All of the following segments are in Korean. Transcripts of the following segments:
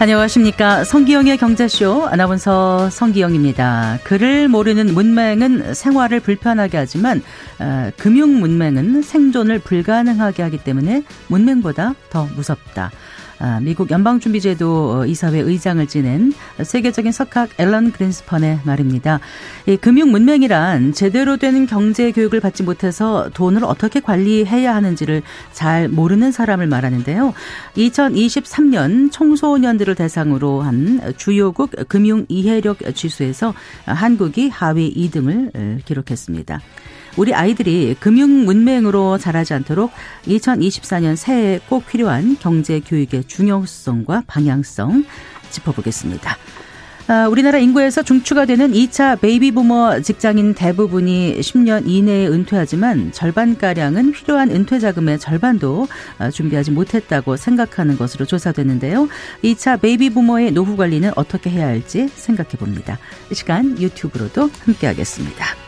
안녕하십니까. 성기영의 경제쇼 아나운서 성기영입니다. 글을 모르는 문맹은 생활을 불편하게 하지만 어, 금융 문맹은 생존을 불가능하게 하기 때문에 문맹보다 더 무섭다. 아, 미국 연방준비제도 어, 이사회 의장을 지낸 세계적인 석학 앨런 그린스펀의 말입니다. 이 금융 문맹이란 제대로 된 경제 교육을 받지 못해서 돈을 어떻게 관리해야 하는지를 잘 모르는 사람을 말하는데요. 2023년 청소년들을 대상으로 한 주요국 금융 이해력 지수에서 한국이 하위 2등을 어, 기록했습니다. 우리 아이들이 금융 문맹으로 자라지 않도록 2024년 새해에 꼭 필요한 경제 교육의 중요성과 방향성 짚어보겠습니다. 아, 우리나라 인구에서 중추가 되는 2차 베이비 부머 직장인 대부분이 10년 이내에 은퇴하지만 절반가량은 필요한 은퇴 자금의 절반도 아, 준비하지 못했다고 생각하는 것으로 조사됐는데요. 2차 베이비 부머의 노후 관리는 어떻게 해야 할지 생각해 봅니다. 이 시간 유튜브로도 함께 하겠습니다.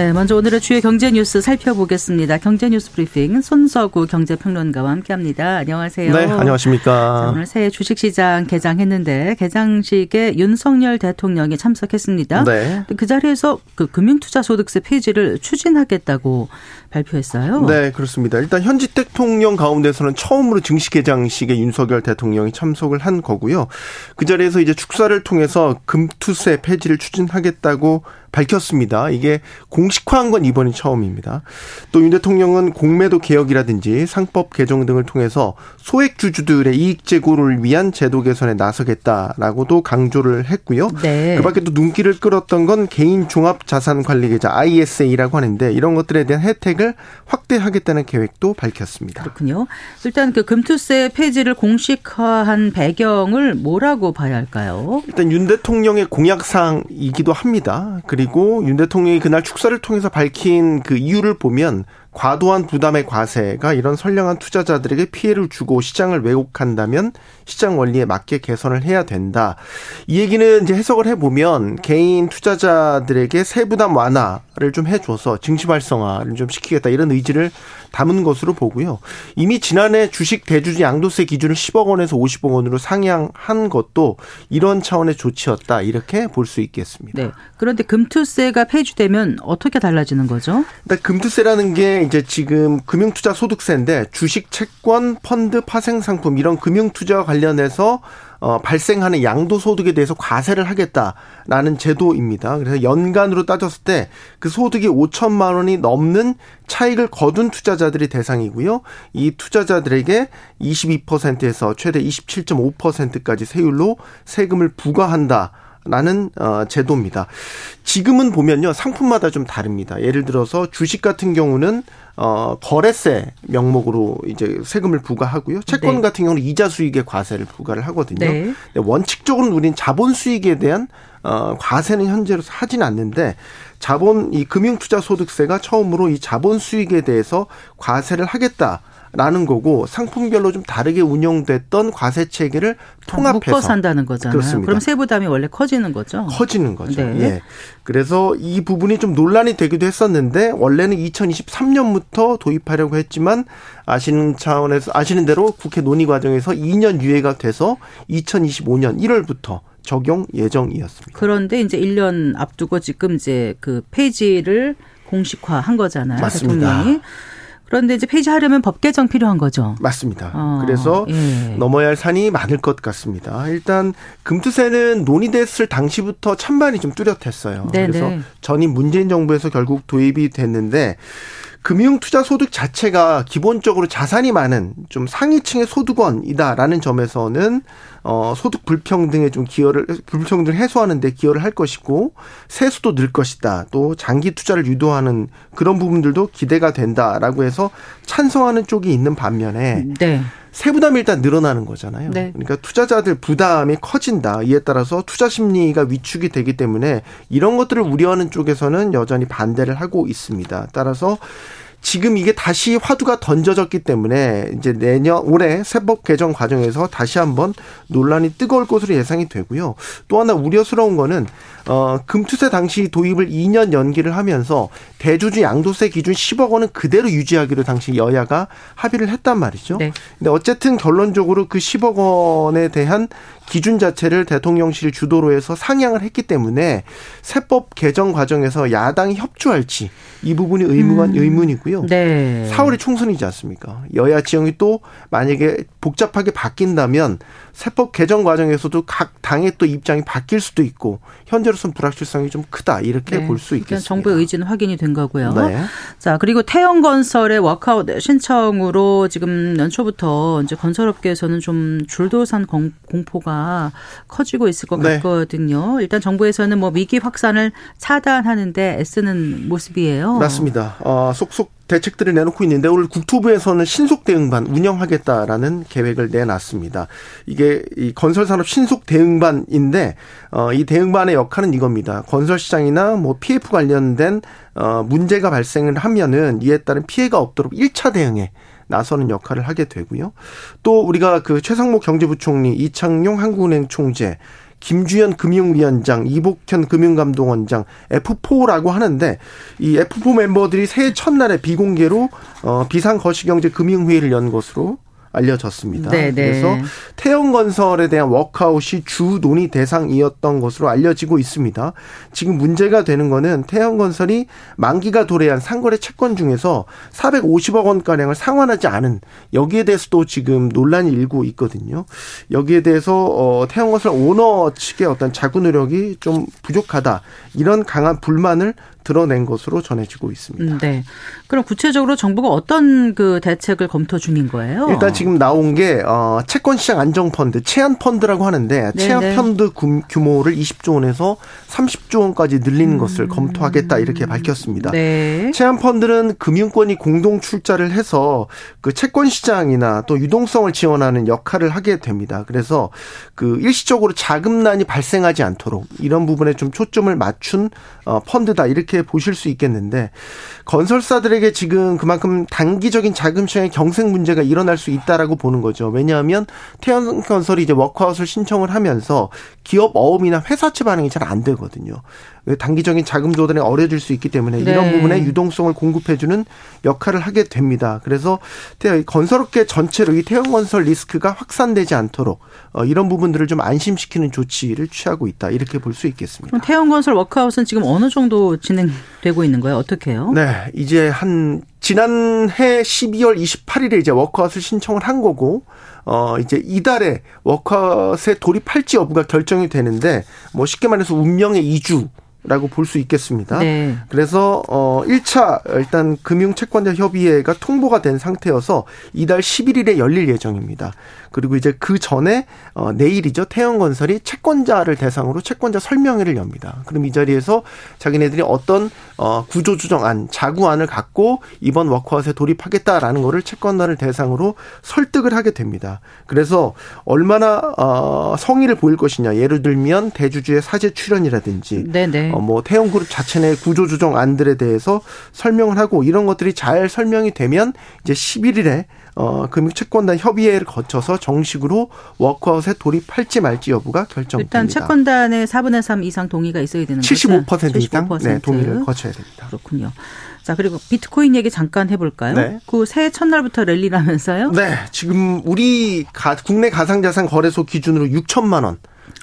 네, 먼저 오늘의 주요 경제 뉴스 살펴보겠습니다. 경제 뉴스 브리핑 손서구 경제평론가와 함께합니다. 안녕하세요. 네, 안녕하십니까. 자, 오늘 새해 주식시장 개장했는데 개장식에 윤석열 대통령이 참석했습니다. 네. 그 자리에서 그 금융투자소득세 폐지를 추진하겠다고 발표했어요. 네, 그렇습니다. 일단 현직 대통령 가운데서는 처음으로 증시 개장식에 윤석열 대통령이 참석을 한 거고요. 그 자리에서 이제 축사를 통해서 금투세 폐지를 추진하겠다고 밝혔습니다. 이게 공식화한 건 이번이 처음입니다. 또 윤 대통령은 공매도 개혁이라든지 상법 개정 등을 통해서 소액 주주들의 이익 제고를 위한 제도 개선에 나서겠다라고도 강조를 했고요. 네. 그밖에 또 눈길을 끌었던 건 개인 종합 자산 관리 계좌 ISA라고 하는데 이런 것들에 대한 혜택 을 확대하겠다는 계획도 밝혔습니다. 그렇군요. 일단 그 금투세 폐지를 공식화한 배경을 뭐라고 봐야 할까요? 일단 윤 대통령의 공약사항이기도 합니다. 그리고 윤 대통령이 그날 축사를 통해서 밝힌 그 이유를 보면 과도한 부담의 과세가 이런 선량한 투자자들에게 피해를 주고 시장을 왜곡한다면 시장 원리에 맞게 개선을 해야 된다. 이 얘기는 이제 해석을 해보면 개인 투자자들에게 세부담 완화를 좀 해줘서 증시 활성화를 좀 시키겠다 이런 의지를 담은 것으로 보고요. 이미 지난해 주식 대주주 양도세 기준을 10억 원에서 50억 원으로 상향한 것도 이런 차원의 조치였다 이렇게 볼 수 있겠습니다. 네. 그런데 금투세가 폐지되면 어떻게 달라지는 거죠? 일단 금투세라는 게 이제 지금 금융투자 소득세인데 주식, 채권, 펀드, 파생 상품 이런 금융투자와 관련해서 어, 발생하는 양도소득에 대해서 과세를 하겠다라는 제도입니다. 그래서 연간으로 따졌을 때 그 소득이 5천만 원이 넘는 차익을 거둔 투자자들이 대상이고요. 이 투자자들에게 22%에서 최대 27.5%까지 세율로 세금을 부과한다. 라는 어 제도입니다. 지금은 보면요 상품마다 좀 다릅니다. 예를 들어서 주식 같은 경우는 어 거래세 명목으로 이제 세금을 부과하고요. 채권 네. 같은 경우는 이자 수익의 과세를 부과를 하거든요. 네. 원칙적으로는 우린 자본 수익에 대한 어 과세는 현재로 하진 않는데 자본 이 금융투자 소득세가 처음으로 이 자본 수익에 대해서 과세를 하겠다. 라는 거고 상품별로 좀 다르게 운영됐던 과세 체계를 통합해서 묶어 산다는 거잖아요. 그렇습니다. 그럼 세부 담이 원래 커지는 거죠. 커지는 거죠. 네. 예. 그래서 이 부분이 좀 논란이 되기도 했었는데 원래는 2023년부터 도입하려고 했지만 아시는 차원에서 아시는 대로 국회 논의 과정에서 2년 유예가 돼서 2025년 1월부터 적용 예정이었습니다. 그런데 이제 1년 앞두고 지금 이제 그 폐지를 공식화한 거잖아요. 맞습니다. 대통령이. 그런데 이제 폐지하려면 법 개정 필요한 거죠. 맞습니다. 어, 그래서 예. 넘어야 할 산이 많을 것 같습니다. 일단 금투세는 논의됐을 당시부터 찬반이 좀 뚜렷했어요. 네, 그래서 네. 전임 문재인 정부에서 결국 도입이 됐는데 금융투자 소득 자체가 기본적으로 자산이 많은 좀 상위층의 소득원이다라는 점에서는 어 소득 불평등에 좀 기여를 불평등 해소하는 데 기여를 할 것이고 세수도 늘 것이다. 또 장기 투자를 유도하는 그런 부분들도 기대가 된다라고 해서 찬성하는 쪽이 있는 반면에 네. 세부담이 일단 늘어나는 거잖아요. 네. 그러니까 투자자들 부담이 커진다. 이에 따라서 투자 심리가 위축이 되기 때문에 이런 것들을 우려하는 쪽에서는 여전히 반대를 하고 있습니다. 따라서 지금 이게 다시 화두가 던져졌기 때문에 이제 내년 올해 세법 개정 과정에서 다시 한번 논란이 뜨거울 것으로 예상이 되고요. 또 하나 우려스러운 거는 어 금투세 당시 도입을 2년 연기를 하면서 대주주 양도세 기준 10억 원은 그대로 유지하기로 당시 여야가 합의를 했단 말이죠. 네. 근데 어쨌든 결론적으로 그 10억 원에 대한 기준 자체를 대통령실 주도로 해서 상향을 했기 때문에 세법 개정 과정에서 야당이 협조할지 이 부분이 의문, 음. 의문이고요. 네. 4월에 총선이지 않습니까? 여야 지형이 또 만약에 복잡하게 바뀐다면 세법 개정 과정에서도 각 당의 또 입장이 바뀔 수도 있고 현재로 서는 불확실성이 좀 크다 이렇게 네. 볼수 있겠습니다. 정부의 의지는 확인이 된 거고요. 네. 자 그리고 태영건설의 워크아웃 신청으로 지금 연초부터 이제 건설업계에서는 좀 줄도산 공 포가 커지고 있을 것 네. 같거든요. 일단 정부에서는 뭐 위기 확산을 차단하는데 애쓰는 모습이에요. 맞습니다. 어, 속속 대책들을 내놓고 있는데 오늘 국토부에서는 신속 대응반 운영하겠다라는 계획을 내놨습니다. 이게 이 건설 산업 신속 대응반인데 어, 이 대응반의 역할은 이겁니다. 건설 시장이나 뭐 PF 관련된 어, 문제가 발생을 하면은 이에 따른 피해가 없도록 1차 대응에 나서는 역할을 하게 되고요. 또 우리가 그 최상목 경제부총리, 이창용 한국은행 총재, 김주현 금융위원장, 이복현 금융감독원장, F4라고 하는데 이 F4 멤버들이 새해 첫날에 비공개로 어 비상 거시경제 금융회의를 연 것으로 알려졌습니다. 네네. 그래서 태영건설에 대한 워크아웃이 주 논의 대상이었던 것으로 알려지고 있습니다. 지금 문제가 되는 거는 태영건설이 만기가 도래한 상거래 채권 중에서 450억 원가량을 상환하지 않은 여기에 대해서도 지금 논란이 일고 있거든요. 여기에 대해서 어, 태영건설 오너 측의 어떤 자구 노력이 좀 부족하다. 이런 강한 불만을 드러낸 것으로 전해지고 있습니다. 네. 그럼 구체적으로 정부가 어떤 그 대책을 검토 중인 거예요? 일단 지금 나온 게 어, 채권 시장 안정 펀드, 채안 펀드라고 하는데 채안 펀드 규모를 20조 원에서 30조 원까지 늘리는 음. 것을 검토하겠다 이렇게 밝혔습니다. 네. 채안 펀드는 금융권이 공동 출자를 해서 그 채권 시장이나 또 유동성을 지원하는 역할을 하게 됩니다. 그래서 그 일시적으로 자금난이 발생하지 않도록 이런 부분에 좀 초점을 맞춘 어, 펀드다 이렇게 보실 수 있겠는데 건설사들에게 지금 그만큼 단기적인 자금 시장의 경색 문제가 일어날 수 있다라고 보는 거죠. 왜냐하면 태양건설이 이제 워크아웃을 신청을 하면서 기업 어음이나 회사채 반응이 잘 안 되거든요. 단기적인 자금 조달에 어려질 수 있기 때문에 네. 이런 부분에 유동성을 공급해주는 역할을 하게 됩니다. 그래서 건설업계 전체로 이 태양건설 리스크가 확산되지 않도록 어, 이런 부분들을 좀 안심시키는 조치를 취하고 있다 이렇게 볼 수 있겠습니다. 태양건설 워크아웃은 지금 어느 정도 진행되고 있는 거예요? 어떻게 해요? 네, 이제 한 지난해 12월 28일에 이제 워크아웃을 신청을 한 거고 어 이제 이달에 워크아웃에 돌입할지 여부가 결정이 되는데 뭐 쉽게 말해서 운명의 이주 라고 볼 수 있겠습니다. 네. 그래서 어 1차 일단 금융 채권자 협의회가 통보가 된 상태여서 이달 11일에 열릴 예정입니다. 그리고 이제 그 전에 어 내일이죠. 태영건설이 채권자를 대상으로 채권자 설명회를 엽니다. 그럼 이 자리에서 자기네들이 어떤 어 구조 조정안, 자구안을 갖고 이번 워크아웃에 돌입하겠다라는 거를 채권자를 대상으로 설득을 하게 됩니다. 그래서 얼마나 어 성의를 보일 것이냐. 예를 들면 대주주의 사제 출연이라든지 네 네. 어 뭐 태영그룹 자체 내 구조조정 안들에 대해서 설명을 하고 이런 것들이 잘 설명이 되면 이제 11일에 어, 금융채권단 협의회를 거쳐서 정식으로 워크아웃에 돌입할지 말지 여부가 결정됩니다. 일단 채권단의 4분의 3 이상 동의가 있어야 되는 75% 거죠? 75% 이상 네, 동의를 거쳐야 됩니다. 그렇군요. 자, 그리고 비트코인 얘기 잠깐 해볼까요? 네. 그 새해 첫날부터 랠리라면서요? 네. 지금 우리 가, 국내 가상자산 거래소 기준으로 6천만 원.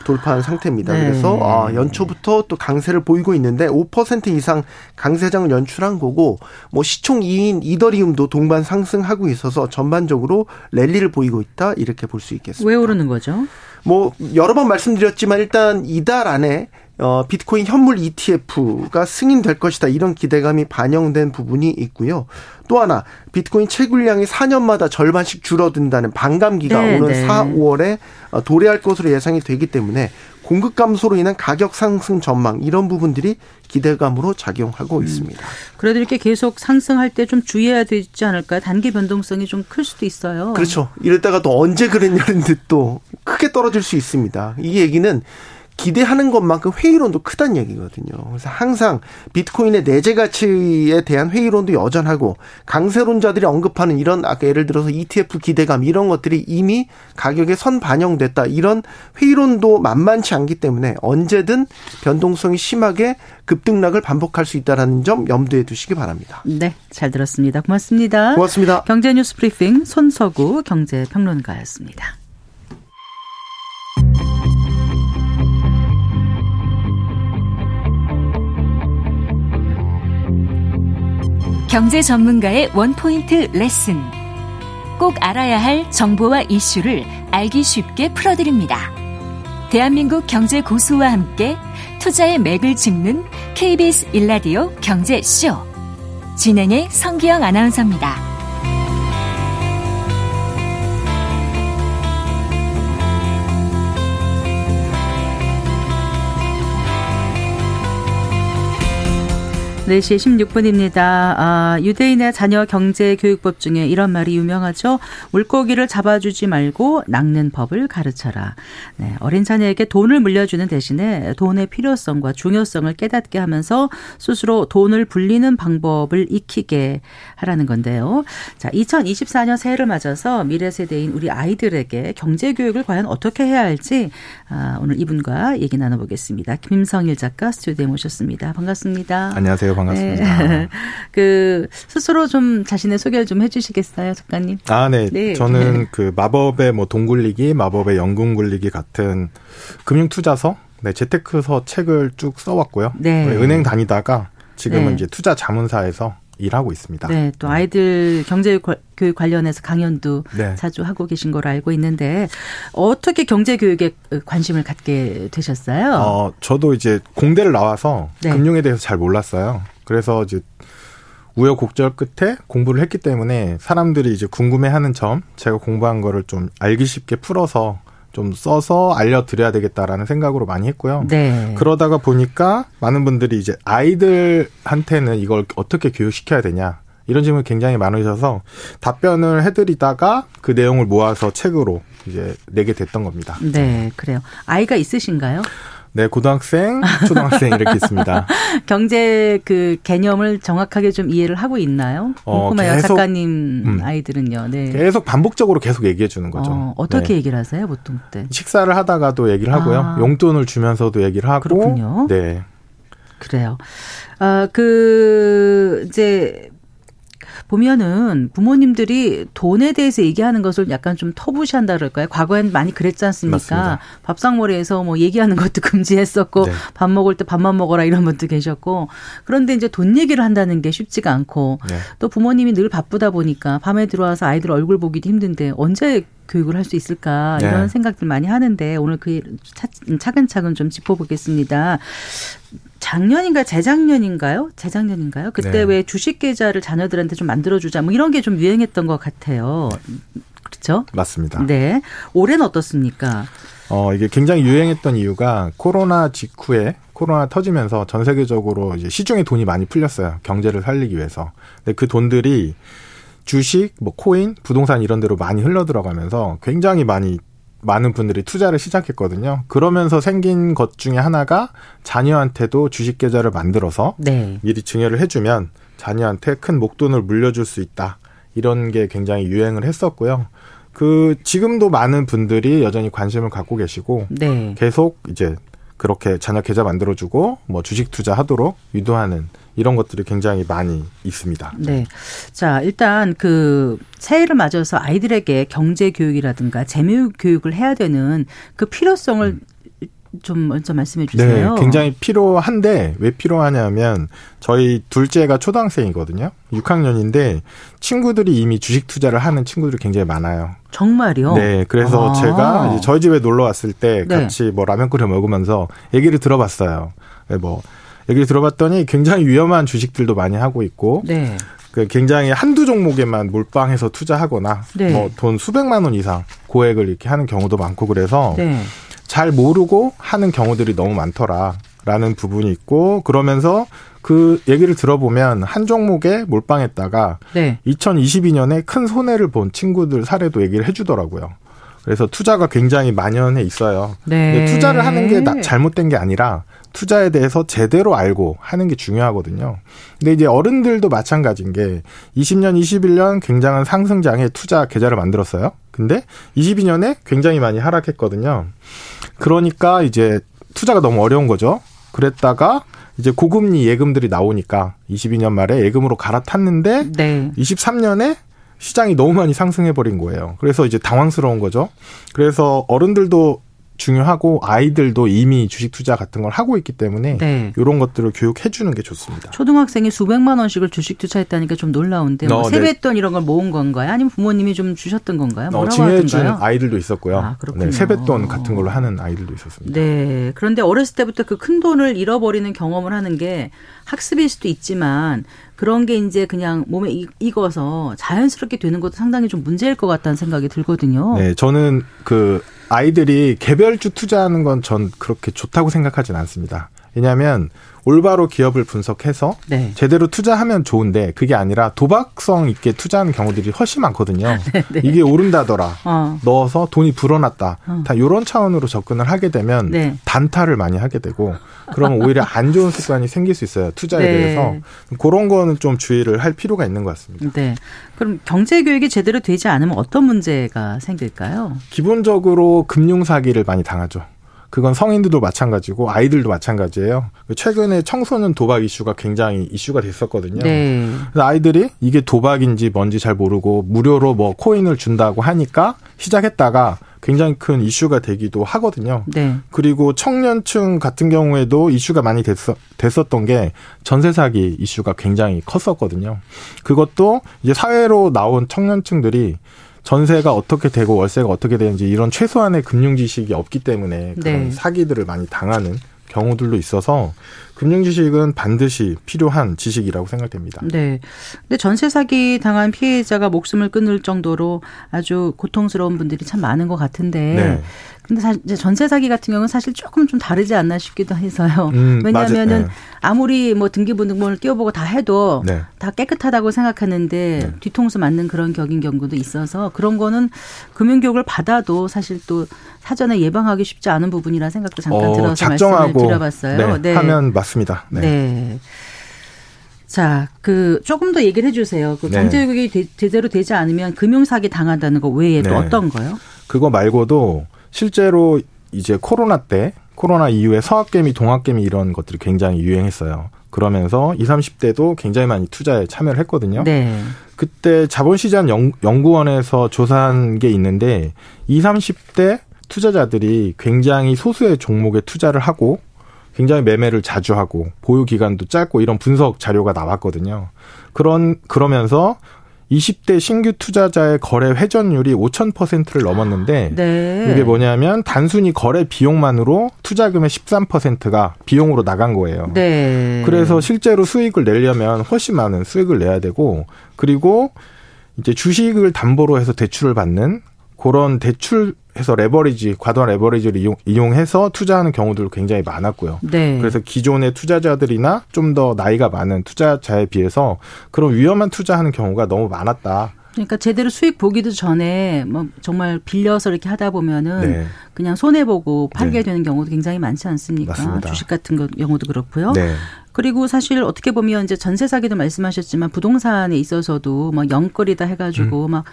돌파한 상태입니다. 네. 그래서 아, 연초부터 또 강세를 보이고 있는데 5% 이상 강세장을 연출한 거고 뭐 시총 2인 이더리움도 동반 상승하고 있어서 전반적으로 랠리를 보이고 있다 이렇게 볼 수 있겠습니다. 왜 오르는 거죠? 뭐 여러 번 말씀드렸지만 일단 이달 안에 어, 비트코인 현물 ETF가 승인될 것이다. 이런 기대감이 반영된 부분이 있고요. 또 하나, 비트코인 채굴량이 4년마다 절반씩 줄어든다는 반감기가 네, 오는 네. 4, 5월에 어, 도래할 것으로 예상이 되기 때문에 공급 감소로 인한 가격 상승 전망 이런 부분들이 기대감으로 작용하고 음. 있습니다. 그래도 이렇게 계속 상승할 때 좀 주의해야 되지 않을까요? 단기 변동성이 좀 클 수도 있어요. 그렇죠. 이랬다가 또 언제 그랬냐는 듯 또 크게 떨어질 수 있습니다. 이 얘기는 기대하는 것만큼 회의론도 크다는 얘기거든요. 그래서 항상 비트코인의 내재 가치에 대한 회의론도 여전하고 강세론자들이 언급하는 이런 아까 예를 들어서 ETF 기대감 이런 것들이 이미 가격에 선 반영됐다 이런 회의론도 만만치 않기 때문에 언제든 변동성이 심하게 급등락을 반복할 수 있다라는 점 염두에 두시기 바랍니다. 네, 잘 들었습니다. 고맙습니다. 고맙습니다. 경제뉴스 브리핑 손서구 경제평론가였습니다. 경제 전문가의 원포인트 레슨. 꼭 알아야 할 정보와 이슈를 알기 쉽게 풀어드립니다. 대한민국 경제 고수와 함께 투자의 맥을 짚는 KBS 일라디오 경제쇼. 진행의 성기영 아나운서입니다. 네시 16분입니다. 아, 유대인의 자녀 경제 교육법 중에 이런 말이 유명하죠. 물고기를 잡아주지 말고 낚는 법을 가르쳐라. 네, 어린 자녀에게 돈을 물려주는 대신에 돈의 필요성과 중요성을 깨닫게 하면서 스스로 돈을 불리는 방법을 익히게 하라는 건데요. 자, 2024년 새해를 맞아서 미래 세대인 우리 아이들에게 경제 교육을 과연 어떻게 해야 할지 아, 오늘 이분과 얘기 나눠보겠습니다. 김성일 작가 스튜디오에 모셨습니다. 반갑습니다. 안녕하세요. 반갑습니다. 네. 그 스스로 좀 자신의 소개를 좀 해주시겠어요, 작가님? 아, 네. 네. 저는 그 마법의 뭐돈 굴리기, 마법의 연금 굴리기 같은 금융 투자서, 네, 재테크서 책을 쭉 써왔고요. 네. 은행 다니다가 지금은 네. 이제 투자 자문사에서 일하고 있습니다. 네, 또 아이들 경제 교육 관련해서 강연도 네. 자주 하고 계신 걸로 알고 있는데 어떻게 경제 교육에 관심을 갖게 되셨어요? 어, 저도 이제 공대를 나와서 네. 금융에 대해서 잘 몰랐어요. 그래서 이제 우여곡절 끝에 공부를 했기 때문에 사람들이 이제 궁금해하는 점, 제가 공부한 거를 좀 알기 쉽게 풀어서 좀 써서 알려드려야 되겠다라는 생각으로 많이 했고요. 네. 그러다가 보니까 많은 분들이 이제 아이들한테는 이걸 어떻게 교육시켜야 되냐. 이런 질문이 굉장히 많으셔서 답변을 해드리다가 그 내용을 모아서 책으로 이제 내게 됐던 겁니다. 네, 그래요. 아이가 있으신가요? 네, 고등학생, 초등학생 이렇게 있습니다. 경제 그 개념을 정확하게 좀 이해를 하고 있나요? 어, 궁금해요, 계속, 작가님 음, 아이들은요. 네. 계속 반복적으로 계속 얘기해 주는 거죠. 어, 떻게 네. 얘기를 하세요, 보통 때? 식사를 하다가도 얘기를 하고요. 아. 용돈을 주면서도 얘기를 하고. 그렇군요. 네. 그래요. 아, 그, 이제, 보면은 부모님들이 돈에 대해서 얘기하는 것을 약간 좀 터부시한다 그럴까요? 과거엔 많이 그랬지 않습니까? 맞습니다. 밥상머리에서 뭐 얘기하는 것도 금지했었고 네. 밥 먹을 때 밥만 먹어라 이런 분도 계셨고 그런데 이제 돈 얘기를 한다는 게 쉽지가 않고 네. 또 부모님이 늘 바쁘다 보니까 밤에 들어와서 아이들 얼굴 보기도 힘든데 언제 교육을 할 수 있을까 이런 네. 생각들 많이 하는데 오늘 그 차근차근 좀 짚어보겠습니다. 작년인가 재작년인가요? 재작년인가요? 그때 네. 왜 주식 계좌를 자녀들한테 좀 만들어주자 뭐 이런 게 좀 유행했던 것 같아요. 그렇죠? 맞습니다. 네. 올해는 어떻습니까? 어, 이게 굉장히 유행했던 이유가 코로나 직후에 코로나 터지면서 전 세계적으로 이제 시중에 돈이 많이 풀렸어요. 경제를 살리기 위해서. 근데 그 돈들이 주식, 뭐 코인, 부동산 이런 데로 많이 흘러 들어가면서 굉장히 많이 많은 분들이 투자를 시작했거든요. 그러면서 생긴 것 중에 하나가 자녀한테도 주식 계좌를 만들어서 네. 미리 증여를 해주면 자녀한테 큰 목돈을 물려줄 수 있다. 이런 게 굉장히 유행을 했었고요. 그 지금도 많은 분들이 여전히 관심을 갖고 계시고 네. 계속 이제 그렇게 자녀 계좌 만들어주고 뭐 주식 투자하도록 유도하는 이런 것들이 굉장히 많이 있습니다. 네. 자, 일단 그 새해를 맞아서 아이들에게 경제 교육이라든가 재무 교육을 해야 되는 그 필요성을 음. 좀 먼저 말씀해 주세요. 네, 굉장히 필요한데 왜 필요하냐면 저희 둘째가 초등학생이거든요. 6학년인데 친구들이 이미 주식 투자를 하는 친구들이 굉장히 많아요. 정말요? 네, 그래서 아. 제가 저희 집에 놀러 왔을 때 네. 같이 네. 뭐 라면 끓여 먹으면서 얘기를 들어봤어요. 네, 뭐 얘기를 들어봤더니 굉장히 위험한 주식들도 많이 하고 있고 네. 그 굉장히 한두 종목에만 몰빵해서 투자하거나 네. 뭐돈 수백만 원 이상 고액을 이렇게 하는 경우도 많고 그래서 네. 잘 모르고 하는 경우들이 너무 많더라라는 부분이 있고 그러면서 그 얘기를 들어보면 한 종목에 몰빵했다가 네. 2022년에 큰 손해를 본 친구들 사례도 얘기를 해주더라고요. 그래서 투자가 굉장히 만연해 있어요. 네. 투자를 하는 게 나- 잘못된 게 아니라 투자에 대해서 제대로 알고 하는 게 중요하거든요. 근데 이제 어른들도 마찬가지인 게 20년, 21년 굉장한 상승장에 투자 계좌를 만들었어요. 근데 22년에 굉장히 많이 하락했거든요. 그러니까 이제 투자가 너무 어려운 거죠. 그랬다가 이제 고금리 예금들이 나오니까 22년 말에 예금으로 갈아탔는데 네. 23년에 시장이 너무 많이 상승해 버린 거예요. 그래서 이제 당황스러운 거죠. 그래서 어른들도 중요하고 아이들도 이미 주식 투자 같은 걸 하고 있기 때문에 네. 이런 것들을 교육해 주는 게 좋습니다. 초등학생이 수백만 원씩을 주식 투자했다니까 좀 놀라운데 뭐 어, 네. 세뱃돈 이런 걸 모은 건가요? 아니면 부모님이 좀 주셨던 건가요? 어, 뭐라고 증여해준 하던가요? 아이들도 있었고요. 아. 네, 세뱃돈 같은 걸로 하는 아이들도 있었습니다. 네. 그런데 어렸을 때부터 그 큰 돈을 잃어버리는 경험을 하는 게 학습일 수도 있지만 그런 게 이제 그냥 몸에 이- 익어서 자연스럽게 되는 것도 상당히 좀 문제일 것 같다는 생각이 들거든요. 네, 저는 그 아이들이 개별주 투자하는 건 전 그렇게 좋다고 생각하진 않습니다. 왜냐하면 올바로 기업을 분석해서 네. 제대로 투자하면 좋은데 그게 아니라 도박성 있게 투자하는 경우들이 훨씬 많거든요. 이게 오른다더라. 네, 어. 넣어서 돈이 불어났다. 어. 다 이런 차원으로 접근을 하게 되면 네. 단타를 많이 하게 되고 그러면 오히려 안 좋은 습관이 생길 수 있어요. 투자에 네. 대해서 그런 거는 좀 주의를 할 필요가 있는 것 같습니다. 네. 그럼 경제 교육이 제대로 되지 않으면 어떤 문제가 생길까요? 기본적으로 금융 사기를 많이 당하죠. 그건 성인들도 마찬가지고 아이들도 마찬가지예요. 최근에 청소년 도박 이슈가 굉장히 이슈가 됐었거든요. 네. 그래서 아이들이 이게 도박인지 뭔지 잘 모르고 무료로 뭐 코인을 준다고 하니까 시작했다가 굉장히 큰 이슈가 되기도 하거든요. 네. 그리고 청년층 같은 경우에도 이슈가 많이 됐었, 됐었던 게 전세 사기 이슈가 굉장히 컸었거든요. 그것도 이제 사회로 나온 청년층들이 전세가 어떻게 되고 월세가 어떻게 되는지 이런 최소한의 금융 지식이 없기 때문에 그런 네. 사기들을 많이 당하는 경우들도 있어서 금융 지식은 반드시 필요한 지식이라고 생각됩니다. 네. 근데 전세 사기 당한 피해자가 목숨을 끊을 정도로 아주 고통스러운 분들이 참 많은 것 같은데. 네. 근데 사실 전세 사기 같은 경우는 사실 조금 좀 다르지 않나 싶기도 해서요. 음, 왜냐하면은. 네. 아무리 뭐 등기부등본을 띄워보고 다 해도 네. 다 깨끗하다고 생각하는데 뒤통수 맞는 그런 격인 경우도 있어서 그런 거는 금융 교육을 받아도 사실 또 사전에 예방하기 쉽지 않은 부분이라 생각도 잠깐 어, 들어서 말씀을 드려봤어요. 네, 하면 맞 습니다. 네. 네. 자, 그 조금 더 얘기를 해주세요. 그 네. 경제교육이 되- 제대로 되지 않으면 금융 사기 당한다는 거 외에 또 네. 어떤 거요? 그거 말고도 실제로 이제 코로나 때 코로나 이후에 서학개미, 동학개미 이런 것들이 굉장히 유행했어요. 그러면서 20, 30대도 굉장히 많이 투자에 참여를 했거든요. 네. 그때 자본시장 연, 연구원에서 조사한 게 있는데 20, 30대 투자자들이 굉장히 소수의 종목에 투자를 하고 굉장히 매매를 자주 하고 보유 기간도 짧고 이런 분석 자료가 나왔거든요. 그런 그러면서 20대 신규 투자자의 거래 회전율이 5,000%를 넘었는데 네. 이게 뭐냐면 단순히 거래 비용만으로 투자금의 13%가 비용으로 나간 거예요. 네. 그래서 실제로 수익을 내려면 훨씬 많은 수익을 내야 되고 그리고 이제 주식을 담보로 해서 대출을 받는 그런 대출해서 레버리지 과도한 레버리지를 이용, 이용해서 투자하는 경우도 굉장히 많았고요. 네. 그래서 기존의 투자자들이나 좀 더 나이가 많은 투자자에 비해서 그런 위험한 투자하는 경우가 너무 많았다. 그러니까 제대로 수익 보기도 전에 뭐 정말 빌려서 이렇게 하다 보면은 네. 그냥 손해 보고 팔게 네. 되는 경우도 굉장히 많지 않습니까? 맞습니다. 주식 같은 거- 경우도 그렇고요. 네. 그리고 사실 어떻게 보면 이제 전세 사기도 말씀하셨지만 부동산에 있어서도 막 영끌이다 해가지고 막막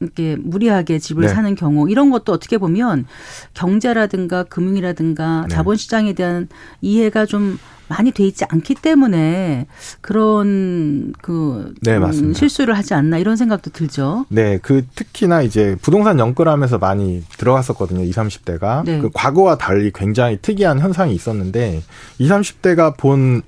이렇게 무리하게 집을 음. 네. 사는 경우 이런 것도 어떻게 보면 경제라든가 금융이라든가 네. 자본시장에 대한 이해가 좀 많이 돼 있지 않기 때문에 그런 그 네, 음, 맞습니다. 실수를 하지 않나 이런 생각도 들죠. 네, 그 특히나 이제 부동산 연끌하면서 많이 들어갔었거든요. 20, 30대가. 네. 그 과거와 달리 굉장히 특이한 현상이 있었는데 20, 30대가 본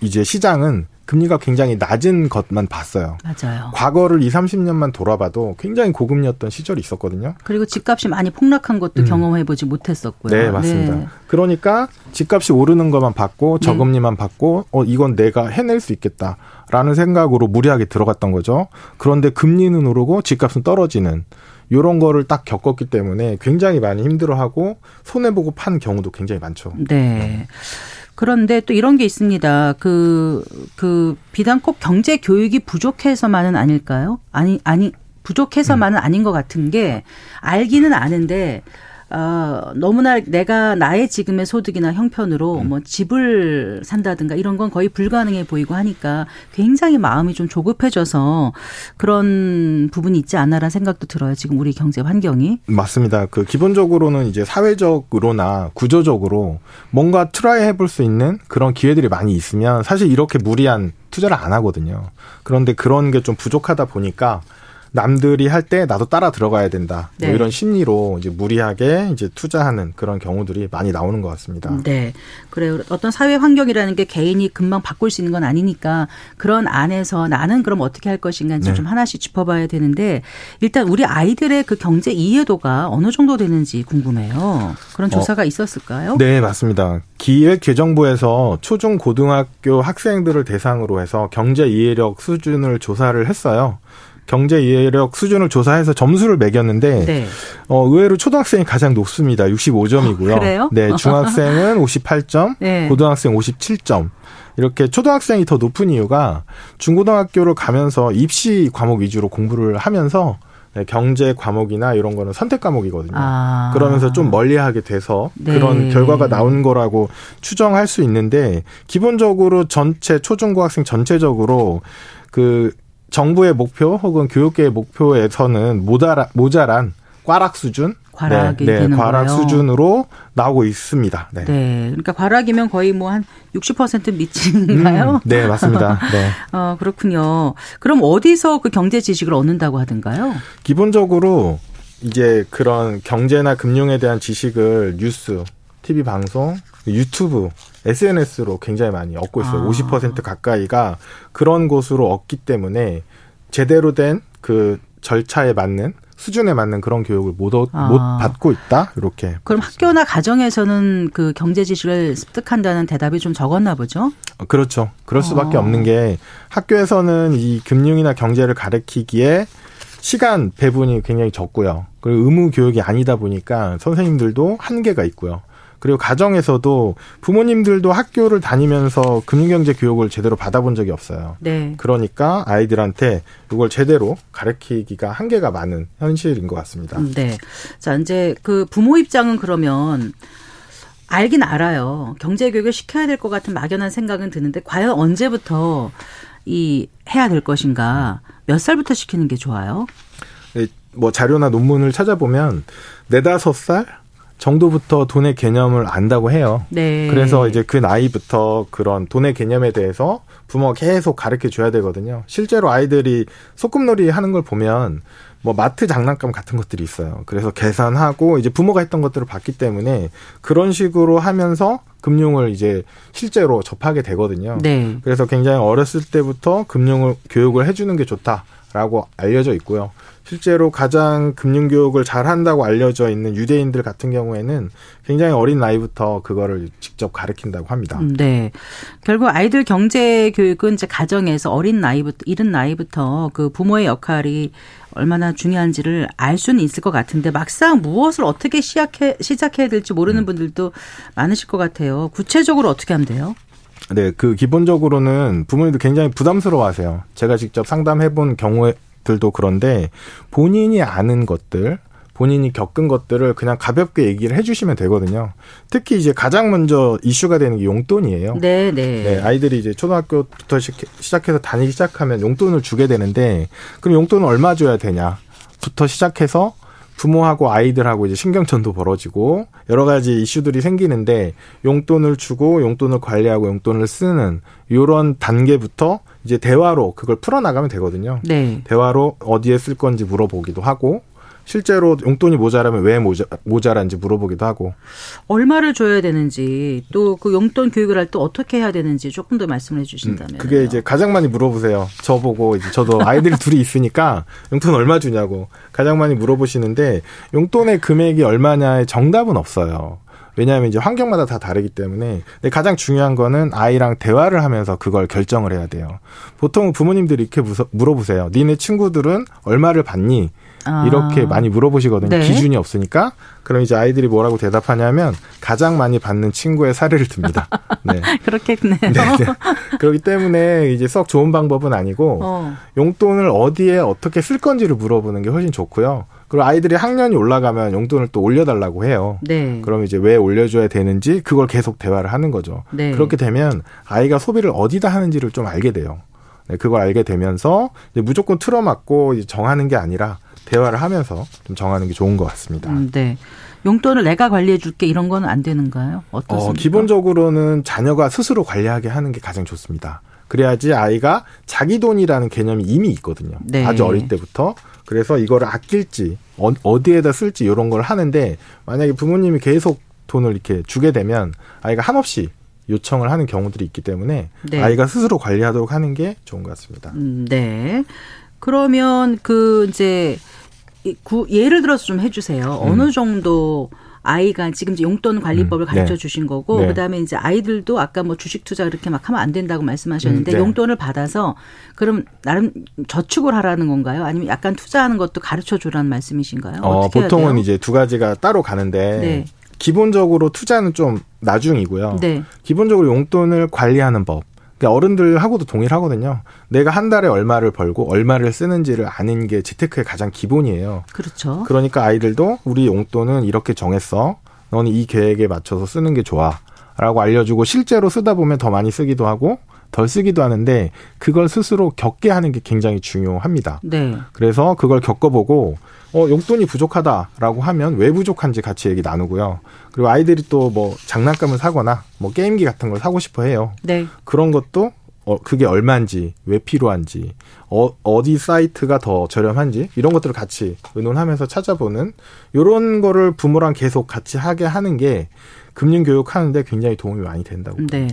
이제 시장은 금리가 굉장히 낮은 것만 봤어요. 맞아요. 과거를 2, 30년만 돌아봐도 굉장히 고금리였던 시절이 있었거든요. 그리고 집값이 많이 폭락한 것도 음. 경험해 보지 못했었고요. 네, 맞습니다. 네. 그러니까 집값이 오르는 것만 받고 네. 저금리만 받고 어 이건 내가 해낼 수 있겠다라는 생각으로 무리하게 들어갔던 거죠. 그런데 금리는 오르고 집값은 떨어지는 요런 거를 딱 겪었기 때문에 굉장히 많이 힘들어하고 손해 보고 판 경우도 굉장히 많죠. 네. 그런데 또 이런 게 있습니다. 그, 그, 비단 꼭 경제 교육이 부족해서만은 아닐까요? 아니, 아니, 부족해서만은 아닌 것 같은 게 알기는 아는데, 어, 너무나 내가 나의 지금의 소득이나 형편으로 뭐 집을 산다든가 이런 건 거의 불가능해 보이고 하니까 굉장히 마음이 좀 조급해져서 그런 부분이 있지 않나라는 생각도 들어요. 지금 우리 경제 환경이. 맞습니다. 그 기본적으로는 이제 사회적으로나 구조적으로 뭔가 try 해볼 수 있는 그런 기회들이 많이 있으면 사실 이렇게 무리한 투자를 안 하거든요. 그런데 그런 게 좀 부족하다 보니까 남들이 할 때 나도 따라 들어가야 된다. 뭐 네. 이런 심리로 이제 무리하게 이제 투자하는 그런 경우들이 많이 나오는 것 같습니다. 네. 그래요. 어떤 사회 환경이라는 게 개인이 금방 바꿀 수 있는 건 아니니까 그런 안에서 나는 그럼 어떻게 할 것인가 네. 좀 하나씩 짚어봐야 되는데 일단 우리 아이들의 그 경제 이해도가 어느 정도 되는지 궁금해요. 그런 조사가 있었을까요? 네, 맞습니다. 기획재정부에서 초중 고등학교 학생들을 대상으로 해서 경제 이해력 수준을 조사를 했어요. 경제 이해력 수준을 조사해서 점수를 매겼는데 네. 어, 의외로 초등학생이 가장 높습니다. 65점이고요. 어, 그래요? 네, 중학생은 58점, 네. 고등학생 57점. 이렇게 초등학생이 더 높은 이유가 중고등학교를 가면서 입시 과목 위주로 공부를 하면서 네, 경제 과목이나 이런 거는 선택 과목이거든요. 아. 그러면서 좀 멀리하게 돼서 네. 그런 결과가 나온 거라고 추정할 수 있는데 기본적으로 전체 초중고학생 전체적으로 그 정부의 목표 혹은 교육계의 목표에서는 모자라, 모자란 꽈락 수준 과락이 네, 네, 되는 과락 거예요. 수준으로 나오고 있습니다. 네. 네. 그러니까 과락이면 거의 뭐 한 60% 미치인가요? 음, 네, 맞습니다. 네. 어, 그렇군요. 그럼 어디서 그 경제 지식을 얻는다고 하던가요? 기본적으로 이제 그런 경제나 금융에 대한 지식을 뉴스, TV 방송, 유튜브, SNS로 굉장히 많이 얻고 있어요. 아. 50% 가까이가 그런 곳으로 얻기 때문에 제대로 된 그 절차에 맞는 수준에 맞는 그런 교육을 못, 얻, 아. 못 받고 있다. 이렇게. 그럼 학교나 가정에서는 그 경제 지식을 습득한다는 대답이 좀 적었나 보죠? 어, 그렇죠. 그럴 수밖에 어. 없는 게 학교에서는 이 금융이나 경제를 가르치기에 시간 배분이 굉장히 적고요. 그리고 의무 교육이 아니다 보니까 선생님들도 한계가 있고요. 그리고 가정에서도 부모님들도 학교를 다니면서 금융경제 교육을 제대로 받아본 적이 없어요. 네. 그러니까 아이들한테 이걸 제대로 가르치기가 한계가 많은 현실인 것 같습니다. 네. 자, 이제 그 부모 입장은 그러면 알긴 알아요. 경제 교육을 시켜야 될 것 같은 막연한 생각은 드는데 과연 언제부터 이 해야 될 것인가? 몇 살부터 시키는 게 좋아요? 네, 뭐 자료나 논문을 찾아보면 네다섯 살 정도부터 돈의 개념을 안다고 해요. 네. 그래서 이제 그 나이부터 그런 돈의 개념에 대해서 부모가 계속 가르쳐 줘야 되거든요. 실제로 아이들이 소꿉놀이 하는 걸 보면 뭐 마트 장난감 같은 것들이 있어요. 그래서 계산하고 이제 부모가 했던 것들을 봤기 때문에 그런 식으로 하면서 금융을 이제 실제로 접하게 되거든요. 네. 그래서 굉장히 어렸을 때부터 금융을 교육을 해주는 게 좋다라고 알려져 있고요. 실제로 가장 금융 교육을 잘 한다고 알려져 있는 유대인들 같은 경우에는 굉장히 어린 나이부터 그거를 직접 가르친다고 합니다. 음, 네. 결국 아이들 경제 교육은 이제 가정에서 어린 나이부터 이른 나이부터 그 부모의 역할이 얼마나 중요한지를 알 수는 있을 것 같은데 막상 무엇을 어떻게 시작해 시작해야 될지 모르는 분들도 많으실 것 같아요. 구체적으로 어떻게 하면 돼요? 네, 그 기본적으로는 부모님도 굉장히 부담스러워하세요. 제가 직접 상담해본 경우 들도 그런데 본인이 아는 것들, 본인이 겪은 것들을 그냥 가볍게 얘기를 해주시면 되거든요. 특히 이제 가장 먼저 이슈가 되는 게 용돈이에요. 네, 네. 네, 아이들이 이제 초등학교부터 시작- 시작해서 다니기 시작하면 용돈을 주게 되는데, 그럼 용돈을 얼마 줘야 되냐?부터 시작해서 부모하고 아이들하고 이제 신경전도 벌어지고 여러 가지 이슈들이 생기는데 용돈을 주고 용돈을 관리하고 용돈을 쓰는 요런 단계부터 이제 대화로 그걸 풀어나가면 되거든요. 네. 대화로 어디에 쓸 건지 물어보기도 하고 실제로 용돈이 모자라면 왜 모자, 모자란지 물어보기도 하고 얼마를 줘야 되는지 또 그 용돈 교육을 할 때 어떻게 해야 되는지 조금 더 말씀을 해주신다면 음, 그게 이제 가장 많이 물어보세요. 저보고 이제 저도 아이들이 둘이 있으니까 용돈 얼마 주냐고 가장 많이 물어보시는데 용돈의 금액이 얼마냐의 정답은 없어요. 왜냐하면 이제 환경마다 다 다르기 때문에 근데 가장 중요한 거는 아이랑 대화를 하면서 그걸 결정을 해야 돼요. 보통 부모님들이 이렇게 물어보세요. 니네 친구들은 얼마를 받니? 아. 이렇게 많이 물어보시거든요. 네. 기준이 없으니까. 그럼 이제 아이들이 뭐라고 대답하냐면 가장 많이 받는 친구의 사례를 듭니다. 네. 그렇겠네요. 네, 네. 그렇기 때문에 이제 썩 좋은 방법은 아니고 어. 용돈을 어디에 어떻게 쓸 건지를 물어보는 게 훨씬 좋고요. 그리고 아이들이 학년이 올라가면 용돈을 또 올려달라고 해요. 네. 그럼 이제 왜 올려줘야 되는지 그걸 계속 대화를 하는 거죠. 네. 그렇게 되면 아이가 소비를 어디다 하는지를 좀 알게 돼요. 네, 그걸 알게 되면서 무조건 틀어막고 정하는 게 아니라 대화를 하면서 좀 정하는 게 좋은 것 같습니다. 음, 네. 용돈을 내가 관리해 줄게 이런 건 안 되는가요? 어떻습니까? 어, 기본적으로는 자녀가 스스로 관리하게 하는 게 가장 좋습니다. 그래야지 아이가 자기 돈이라는 개념이 이미 있거든요. 네. 아주 어릴 때부터. 그래서 이거를 아낄지 어, 디에다 쓸지 이런 걸 하는데 만약에 부모님이 계속 돈을 이렇게 주게 되면 아이가 한없이 요청을 하는 경우들이 있기 때문에 네. 아이가 스스로 관리하도록 하는 게 좋은 것 같습니다. 음, 네. 그러면 그 이제 구, 예를 들어서 좀 해주세요. 음. 어느 정도 아이가 지금 용돈 관리법을 음, 가르쳐 네. 주신 거고 네. 그다음에 이제 아이들도 아까 뭐 주식 투자 그렇게 막 하면 안 된다고 말씀하셨는데 음, 네. 용돈을 받아서 그럼 나름 저축을 하라는 건가요? 아니면 약간 투자하는 것도 가르쳐 주라는 말씀이신가요? 어, 보통은 이제 두 가지가 따로 가는데 네. 기본적으로 투자는 좀 나중이고요. 네. 기본적으로 용돈을 관리하는 법. 그러니까 어른들하고도 동일하거든요. 내가 한 달에 얼마를 벌고 얼마를 쓰는지를 아는 게 재테크의 가장 기본이에요. 그렇죠. 그러니까 아이들도 우리 용돈은 이렇게 정했어. 너는 이 계획에 맞춰서 쓰는 게 좋아. 라고 알려주고 실제로 쓰다 보면 더 많이 쓰기도 하고 덜 쓰기도 하는데 그걸 스스로 겪게 하는 게 굉장히 중요합니다. 네. 그래서 그걸 겪어보고 어, 용돈이 부족하다라고 하면 왜 부족한지 같이 얘기 나누고요. 그리고 아이들이 또 뭐 장난감을 사거나 뭐 게임기 같은 걸 사고 싶어 해요. 네. 그런 것도 어, 그게 얼마인지, 왜 필요한지, 어, 어디 사이트가 더 저렴한지, 이런 것들을 같이 의논하면서 찾아보는, 요런 거를 부모랑 계속 같이 하게 하는 게 금융 교육하는데 굉장히 도움이 많이 된다고. 네.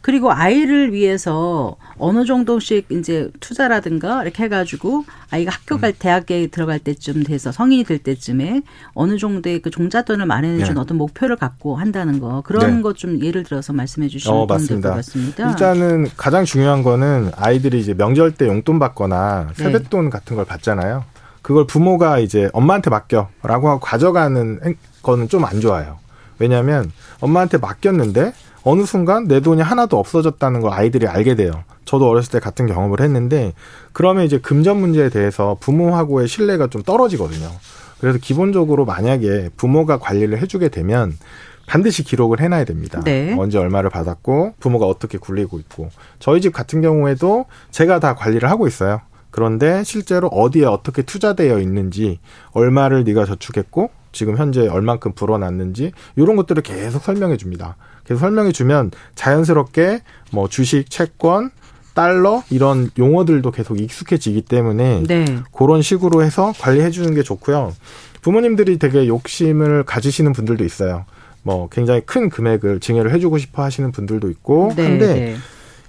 그리고 아이를 위해서 어느 정도씩 이제 투자라든가 이렇게 해가지고 아이가 학교 갈 음. 대학에 들어갈 때쯤 돼서 성인이 될 때쯤에 어느 정도의 그 종잣돈을 마련해 준 네. 어떤 목표를 갖고 한다는 거 그런 네. 것좀 예를 들어서 말씀해 주시면 어, 맞습니다. 같습니다. 일단은 가장 중요한 거는 아이들이 이제 명절 때 용돈 받거나 네. 세뱃돈 네. 같은 걸 받잖아요. 그걸 부모가 이제 엄마한테 맡겨라고 하고 가져가는 거는 좀 안 좋아요. 왜냐하면 엄마한테 맡겼는데 어느 순간 내 돈이 하나도 없어졌다는 걸 아이들이 알게 돼요. 저도 어렸을 때 같은 경험을 했는데 그러면 이제 금전 문제에 대해서 부모하고의 신뢰가 좀 떨어지거든요. 그래서 기본적으로 만약에 부모가 관리를 해주게 되면 반드시 기록을 해놔야 됩니다. 네. 언제 얼마를 받았고 부모가 어떻게 굴리고 있고 저희 집 같은 경우에도 제가 다 관리를 하고 있어요. 그런데 실제로 어디에 어떻게 투자되어 있는지 얼마를 네가 저축했고 지금 현재 얼만큼 불어났는지 이런 것들을 계속 설명해 줍니다. 계속 설명해 주면 자연스럽게 뭐 주식, 채권, 달러 이런 용어들도 계속 익숙해지기 때문에 네. 그런 식으로 해서 관리해 주는 게 좋고요. 부모님들이 되게 욕심을 가지시는 분들도 있어요. 뭐 굉장히 큰 금액을 증여를 해주고 싶어 하시는 분들도 있고 네, 한데 네.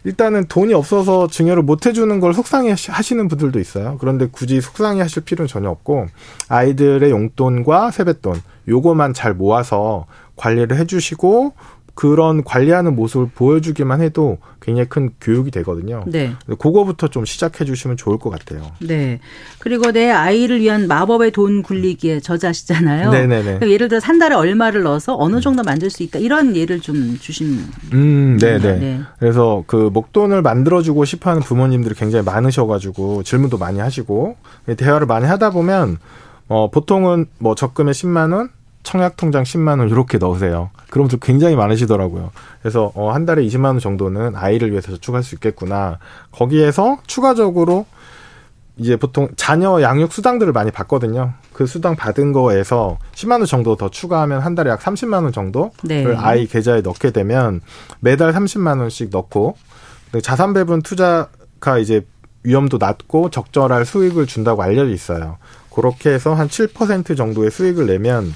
일단은 돈이 없어서 증여를 못 해주는 걸 속상해 하시는 분들도 있어요. 그런데 굳이 속상해 하실 필요는 전혀 없고 아이들의 용돈과 세뱃돈 요거만 잘 모아서 관리를 해주시고 그런 관리하는 모습을 보여주기만 해도 굉장히 큰 교육이 되거든요. 네. 그거부터 좀 시작해 주시면 좋을 것 같아요. 네. 그리고 내 아이를 위한 마법의 돈 굴리기에 저자시잖아요. 네네네. 예를 들어 한 달에 얼마를 넣어서 어느 정도 만들 수 있다 이런 예를 좀 주시면. 음, 네네. 네. 그래서 그 목돈을 만들어주고 싶어하는 부모님들이 굉장히 많으셔가지고 질문도 많이 하시고 대화를 많이 하다 보면 어 보통은 뭐 적금에 10만 원, 청약 통장 10만 원 이렇게 넣으세요. 그럼 좀 굉장히 많으시더라고요. 그래서 어, 한 달에 20만 원 정도는 아이를 위해서 저축할 수 있겠구나. 거기에서 추가적으로 이제 보통 자녀 양육 수당들을 많이 받거든요. 그 수당 받은 거에서 10만 원 정도 더 추가하면 한 달에 약 30만 원 정도를 네. 아이 계좌에 넣게 되면 매달 30만 원씩 넣고 자산 배분 투자가 이제 위험도 낮고 적절할 수익을 준다고 알려져 있어요. 그렇게 해서 한 7% 정도의 수익을 내면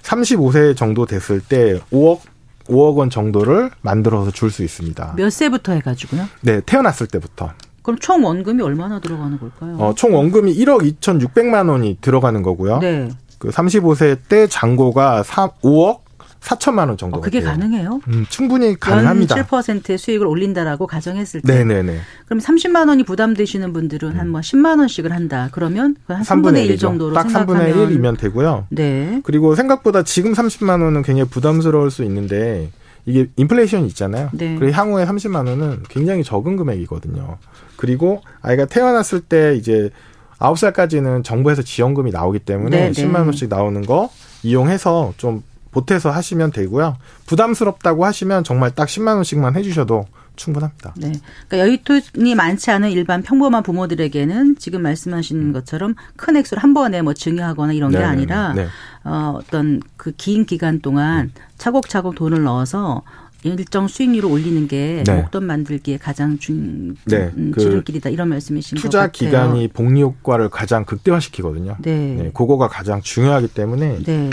35세 정도 됐을 때 5억 5억 원 정도를 만들어서 줄 수 있습니다. 몇 세부터 해가지고요? 네, 태어났을 때부터. 그럼 총 원금이 얼마나 들어가는 걸까요? 어, 총 원금이 1억 2,600만 원이 들어가는 거고요. 네. 그 35세 때 잔고가 4, 5억 4천만 원 정도. 어, 그게 돼요. 가능해요? 음, 충분히 가능합니다. 연 7%의 수익을 올린다라고 가정했을 때. 네네네. 그럼 30만 원이 부담되시는 분들은 한뭐 10만 원씩을 한다. 그러면 그한 3분의 1 1이죠. 정도로 딱 생각하면 3분의 1이면 되고요. 네. 그리고 생각보다 지금 30만 원은 굉장히 부담스러울 수 있는데 이게 인플레이션이 있잖아요. 네. 그리고 향후에 30만 원은 굉장히 적은 금액이거든요. 그리고 아이가 태어났을 때 이제 9살까지는 정부에서 지원금이 나오기 때문에 네, 네. 10만 원씩 나오는 거 이용해서 좀 보태서 하시면 되고요. 부담스럽다고 하시면 정말 딱 10만 원씩만 해주셔도 충분합니다. 네. 그러니까 여유돈이 많지 않은 일반 평범한 부모들에게는 지금 말씀하신 것처럼 큰 액수를 한 번에 뭐 증여하거나 이런 게 음. 네네네. 아니라 네. 어, 어떤 그 긴 기간 동안 차곡차곡 돈을 넣어서 일정 수익률을 올리는 게 네. 목돈 만들기에 가장 중 네, 음, 그 지름길이다 이런 말씀이신 것 투자 같아요. 기간이 복리 효과를 가장 극대화시키거든요. 네. 네, 그거가 가장 중요하기 때문에 네.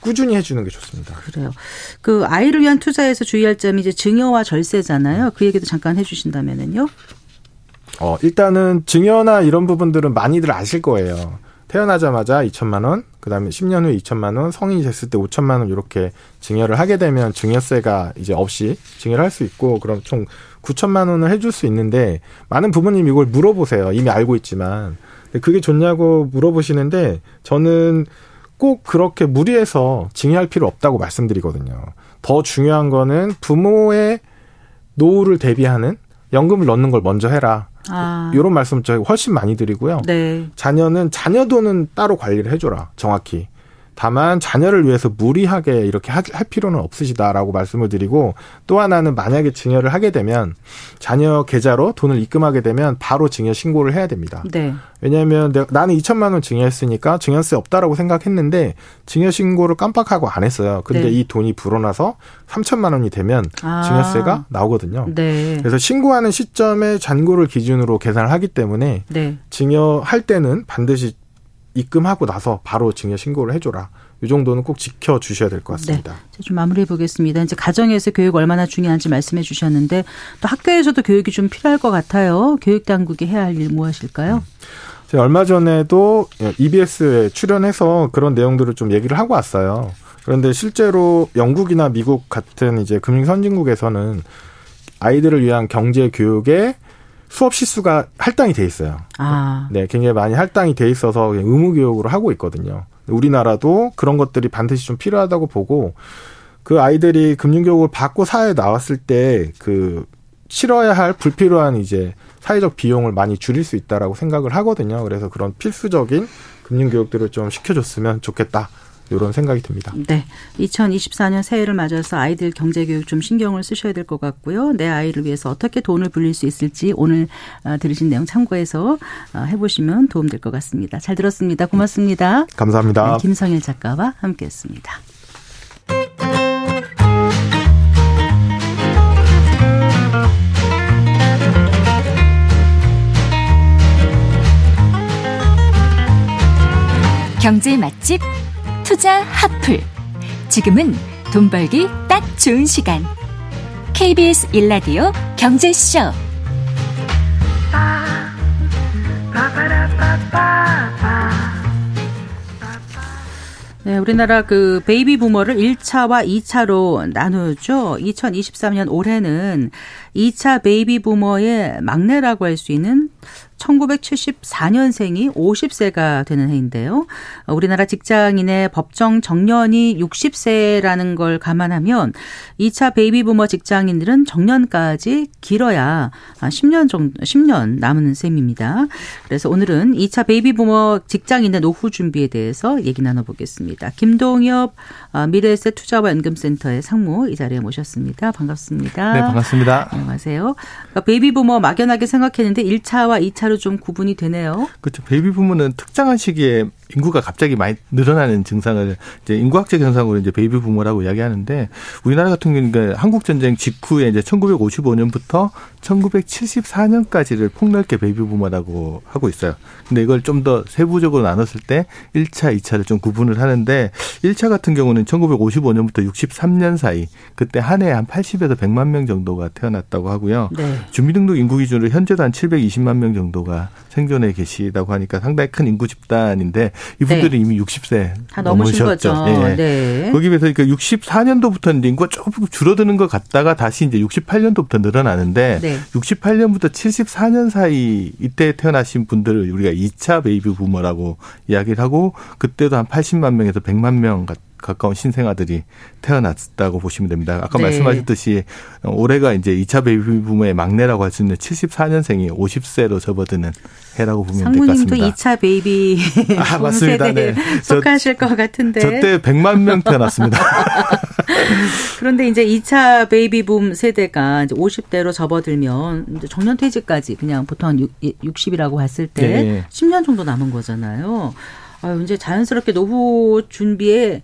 꾸준히 해주는 게 좋습니다. 그래요. 그 아이를 위한 투자에서 주의할 점이 이제 증여와 절세잖아요. 그 얘기도 잠깐 해주신다면은요. 어, 일단은 증여나 이런 부분들은 많이들 아실 거예요. 태어나자마자 2천만 원, 그다음에 10년 후에 2천만 원, 성인이 됐을 때 5천만 원 이렇게 증여를 하게 되면 증여세가 이제 없이 증여를 할 수 있고 그럼 총 9천만 원을 해줄 수 있는데 많은 부모님이 이걸 물어보세요. 이미 알고 있지만 그게 좋냐고 물어보시는데 저는 꼭 그렇게 무리해서 증여할 필요 없다고 말씀드리거든요. 더 중요한 거는 부모의 노후를 대비하는 연금을 넣는 걸 먼저 해라. 아. 이런 말씀 저희 훨씬 많이 드리고요. 네. 자녀는 자녀 돈은 따로 관리를 해줘라. 정확히. 다만 자녀를 위해서 무리하게 이렇게 할, 할 필요는 없으시다라고 말씀을 드리고 또 하나는 만약에 증여를 하게 되면 자녀 계좌로 돈을 입금하게 되면 바로 증여 신고를 해야 됩니다. 네. 왜냐하면 내가, 나는 2천만 원 증여했으니까 증여세 없다라고 생각했는데 증여 신고를 깜빡하고 안 했어요. 근데 네. 이 돈이 불어나서 3천만 원이 되면 아. 증여세가 나오거든요. 네. 그래서 신고하는 시점에 잔고를 기준으로 계산을 하기 때문에 네. 증여할 때는 반드시 입금하고 나서 바로 증여 신고를 해줘라. 이 정도는 꼭 지켜주셔야 될 것 같습니다. 자, 좀 마무리해 보겠습니다. 이제 가정에서 교육 얼마나 중요한지 말씀해 주셨는데 또 학교에서도 교육이 좀 필요할 것 같아요. 교육 당국이 해야 할 일 무엇일까요? 제가 얼마 전에도 EBS에 출연해서 그런 내용들을 좀 얘기를 하고 왔어요. 그런데 실제로 영국이나 미국 같은 이제 금융 선진국에서는 아이들을 위한 경제 교육에 수업 시수가 할당이 돼 있어요. 아. 네, 굉장히 많이 할당이 돼 있어서 의무 교육으로 하고 있거든요. 우리나라도 그런 것들이 반드시 좀 필요하다고 보고 그 아이들이 금융 교육을 받고 사회에 나왔을 때 그 치러야 할 불필요한 이제 사회적 비용을 많이 줄일 수 있다라고 생각을 하거든요. 그래서 그런 필수적인 금융 교육들을 좀 시켜줬으면 좋겠다. 이런 생각이 듭니다. 네. 2024년 새해를 맞아서 아이들 경제 교육 좀 신경을 쓰셔야 될 것 같고요. 내 아이를 위해서 어떻게 돈을 불릴 수 있을지 오늘 어, 들으신 내용 참고해서 어, 해보시면 도움될 것 같습니다. 잘 들었습니다. 고맙습니다. 감사합니다. 네, 김성일 작가와 함께했습니다. 경제 맛집 투자 핫플. 지금은 돈 벌기 딱 좋은 시간. KBS 일라디오 경제쇼. 네, 우리나라 그 베이비 부머를 1차와 2차로 나누죠. 2023년 올해는 2차 베이비 부머의 막내라고 할 수 있는 1974년생이 50세가 되는 해인데요. 어, 우리나라 직장인의 법정 정년이 60세라는 걸 감안하면 2차 베이비 부머 직장인들은 정년까지 길어야 10년 정도 10년 남은 셈입니다. 그래서 오늘은 2차 베이비 부머 직장인의 노후 준비에 대해서 얘기 나눠 보겠습니다. 김동엽 어, 미래에셋 투자와 연금센터의 상무 이 자리에 모셨습니다. 반갑습니다. 네, 반갑습니다. 안녕하세요. 그러니까 베이비 부머 막연하게 생각했는데 1차와 2차로 인구학으로 좀 구분이 되네요. 그렇죠. 베이비 부머는 특정한 시기에 인구가 갑자기 많이 늘어나는 증상을 이제 인구학적 현상으로 이제 베이비 부머라고 이야기하는데 우리나라 같은 경우는 그러니까 한국 전쟁 직후에 이제 1955년부터 1974년까지를 폭넓게 베이비 부머라고 하고 있어요. 근데 이걸 좀 더 세부적으로 나눴을 때 1차, 2차를 좀 구분을 하는데 1차 같은 경우는 1955년부터 63년 사이 그때 한 해에 한 80에서 100만 명 정도가 태어났 다고 하고요. 네. 주민등록 인구 기준으로 현재도 한 720만 명 정도가 생존해 계시다고 하니까 상당히 큰 인구 집단인데 이분들이 네. 이미 60세 다 넘으신 거죠. 네. 네. 거기 비해서 그러니까 64년도부터 인구가 조금 줄어드는 것 같다가 다시 이제 68년도부터 늘어나는데 네. 68년부터 74년 사이 이때 태어나신 분들을 우리가 2차 베이비 부머라고 이야기를 하고 그때도 한 80만 명에서 100만 명 가까운 신생아들이 태어났다고 보시면 됩니다. 아까 네. 말씀하셨듯이 올해가 이제 2차 베이비 부머의 막내라고 할 수 있는 74년생이 50세로 접어드는 해라고 보면 될 것 같습니다. 상무님도 2차 베이비 아, 맞습니다. 세대에 네. 속하실 저, 것 같은데. 저때 100만 명 태어났습니다. 그런데 이제 2차 베이비 붐 세대가 이제 50대로 접어들면 이제 정년 퇴직까지 그냥 보통 60이라고 했을 때 네. 10년 정도 남은 거잖아요. 아, 이제 자연스럽게 노후 준비에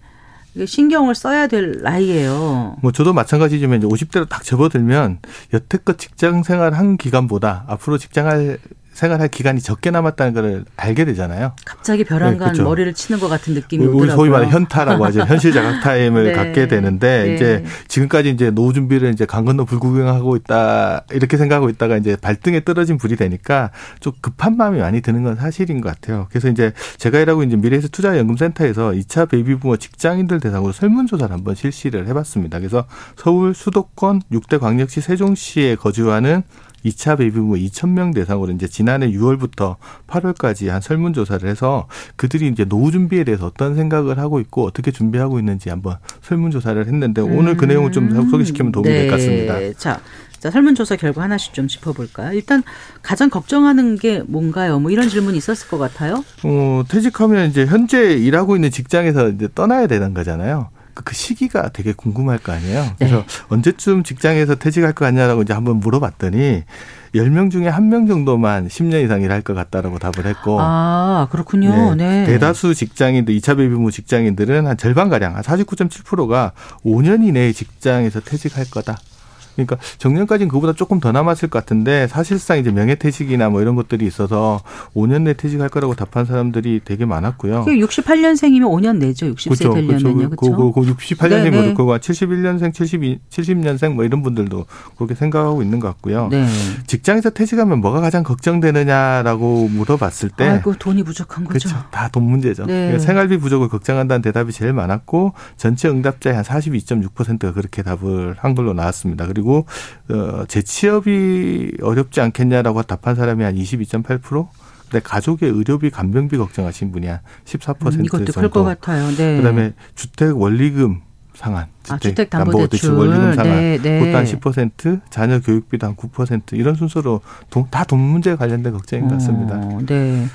신경을 써야 될 나이예요. 뭐 저도 마찬가지지만 이제 50대로 딱 접어들면 여태껏 직장 생활 한 기간보다 앞으로 직장할 생활할 기간이 적게 남았다는 걸 알게 되잖아요. 갑자기 별안간 네, 그렇죠. 머리를 치는 것 같은 느낌이 우리 오더라고요. 소위 말해 현타라고 하죠. 현실 자각 타임을 네. 갖게 되는데 네. 이제 지금까지 이제 노후 준비를 이제 강 건너 불구경하고 있다 이렇게 생각하고 있다가 이제 발등에 떨어진 불이 되니까 좀 급한 마음이 많이 드는 건 사실인 것 같아요. 그래서 이제 제가 일하고 이제 미래에셋 투자연금센터에서 2차 베이비부머 직장인들 대상으로 설문조사를 한번 실시를 해봤습니다. 그래서 서울 수도권 6대 광역시 세종시에 거주하는 2차 베이비부모 2천 명 대상으로 이제 지난해 6월부터 8월까지 한 설문조사를 해서 그들이 이제 노후 준비에 대해서 어떤 생각을 하고 있고 어떻게 준비하고 있는지 한번 설문조사를 했는데 오늘 그 내용을 좀 음. 소개시키면 도움이 네. 될것 같습니다. 자. 자, 설문조사 결과 하나씩 좀 짚어볼까요? 일단 가장 걱정하는 게 뭔가요? 뭐 이런 질문이 있었을 것 같아요. 어, 퇴직하면 이제 현재 일하고 있는 직장에서 이제 떠나야 되는 거잖아요. 그 시기가 되게 궁금할 거 아니에요. 그래서 네. 언제쯤 직장에서 퇴직할 거 같냐라고 이제 한번 물어봤더니 10명 중에 한 명 정도만 10년 이상 일할 것 같다라고 답을 했고. 아, 그렇군요. 네. 네. 대다수 직장인들, 2차 베이비부 직장인들은 한 절반가량, 한 49.7%가 5년 이내에 직장에서 퇴직할 거다. 그러니까 정년까지는 그보다 조금 더 남았을 것 같은데 사실상 이제 명예퇴직이나 뭐 이런 것들이 있어서 5년 내 퇴직할 거라고 답한 사람들이 되게 많았고요. 68년생이면 5년 내죠. 60세 그렇죠. 되려면요. 그렇죠. 그, 그, 그 68년생 뭐 그거 71년생, 72, 70년생 뭐 이런 분들도 그렇게 생각하고 있는 것 같고요. 네. 직장에서 퇴직하면 뭐가 가장 걱정되느냐라고 물어봤을 때 아이고 돈이 부족한 거죠. 그렇죠. 다 돈 문제죠. 네. 그러니까 생활비 부족을 걱정한다는 대답이 제일 많았고 전체 응답자의 한 42.6%가 그렇게 답을 한 걸로 나왔습니다. 그리고 그리고 어 재취업이 어렵지 않겠냐라고 답한 사람이 한 22.8%. 근데 가족의 의료비 간병비 걱정하신 분이 한 14% 음, 이것도 클것 같아요. 네. 그다음에 주택 원리금 상한 아, 주택담보대출 원리금 상한 네, 네. 그것도 한10% 자녀 교육비도 한 9% 이런 순서로 다 돈 문제에 관련된 걱정인 것 같습니다. 어, 네.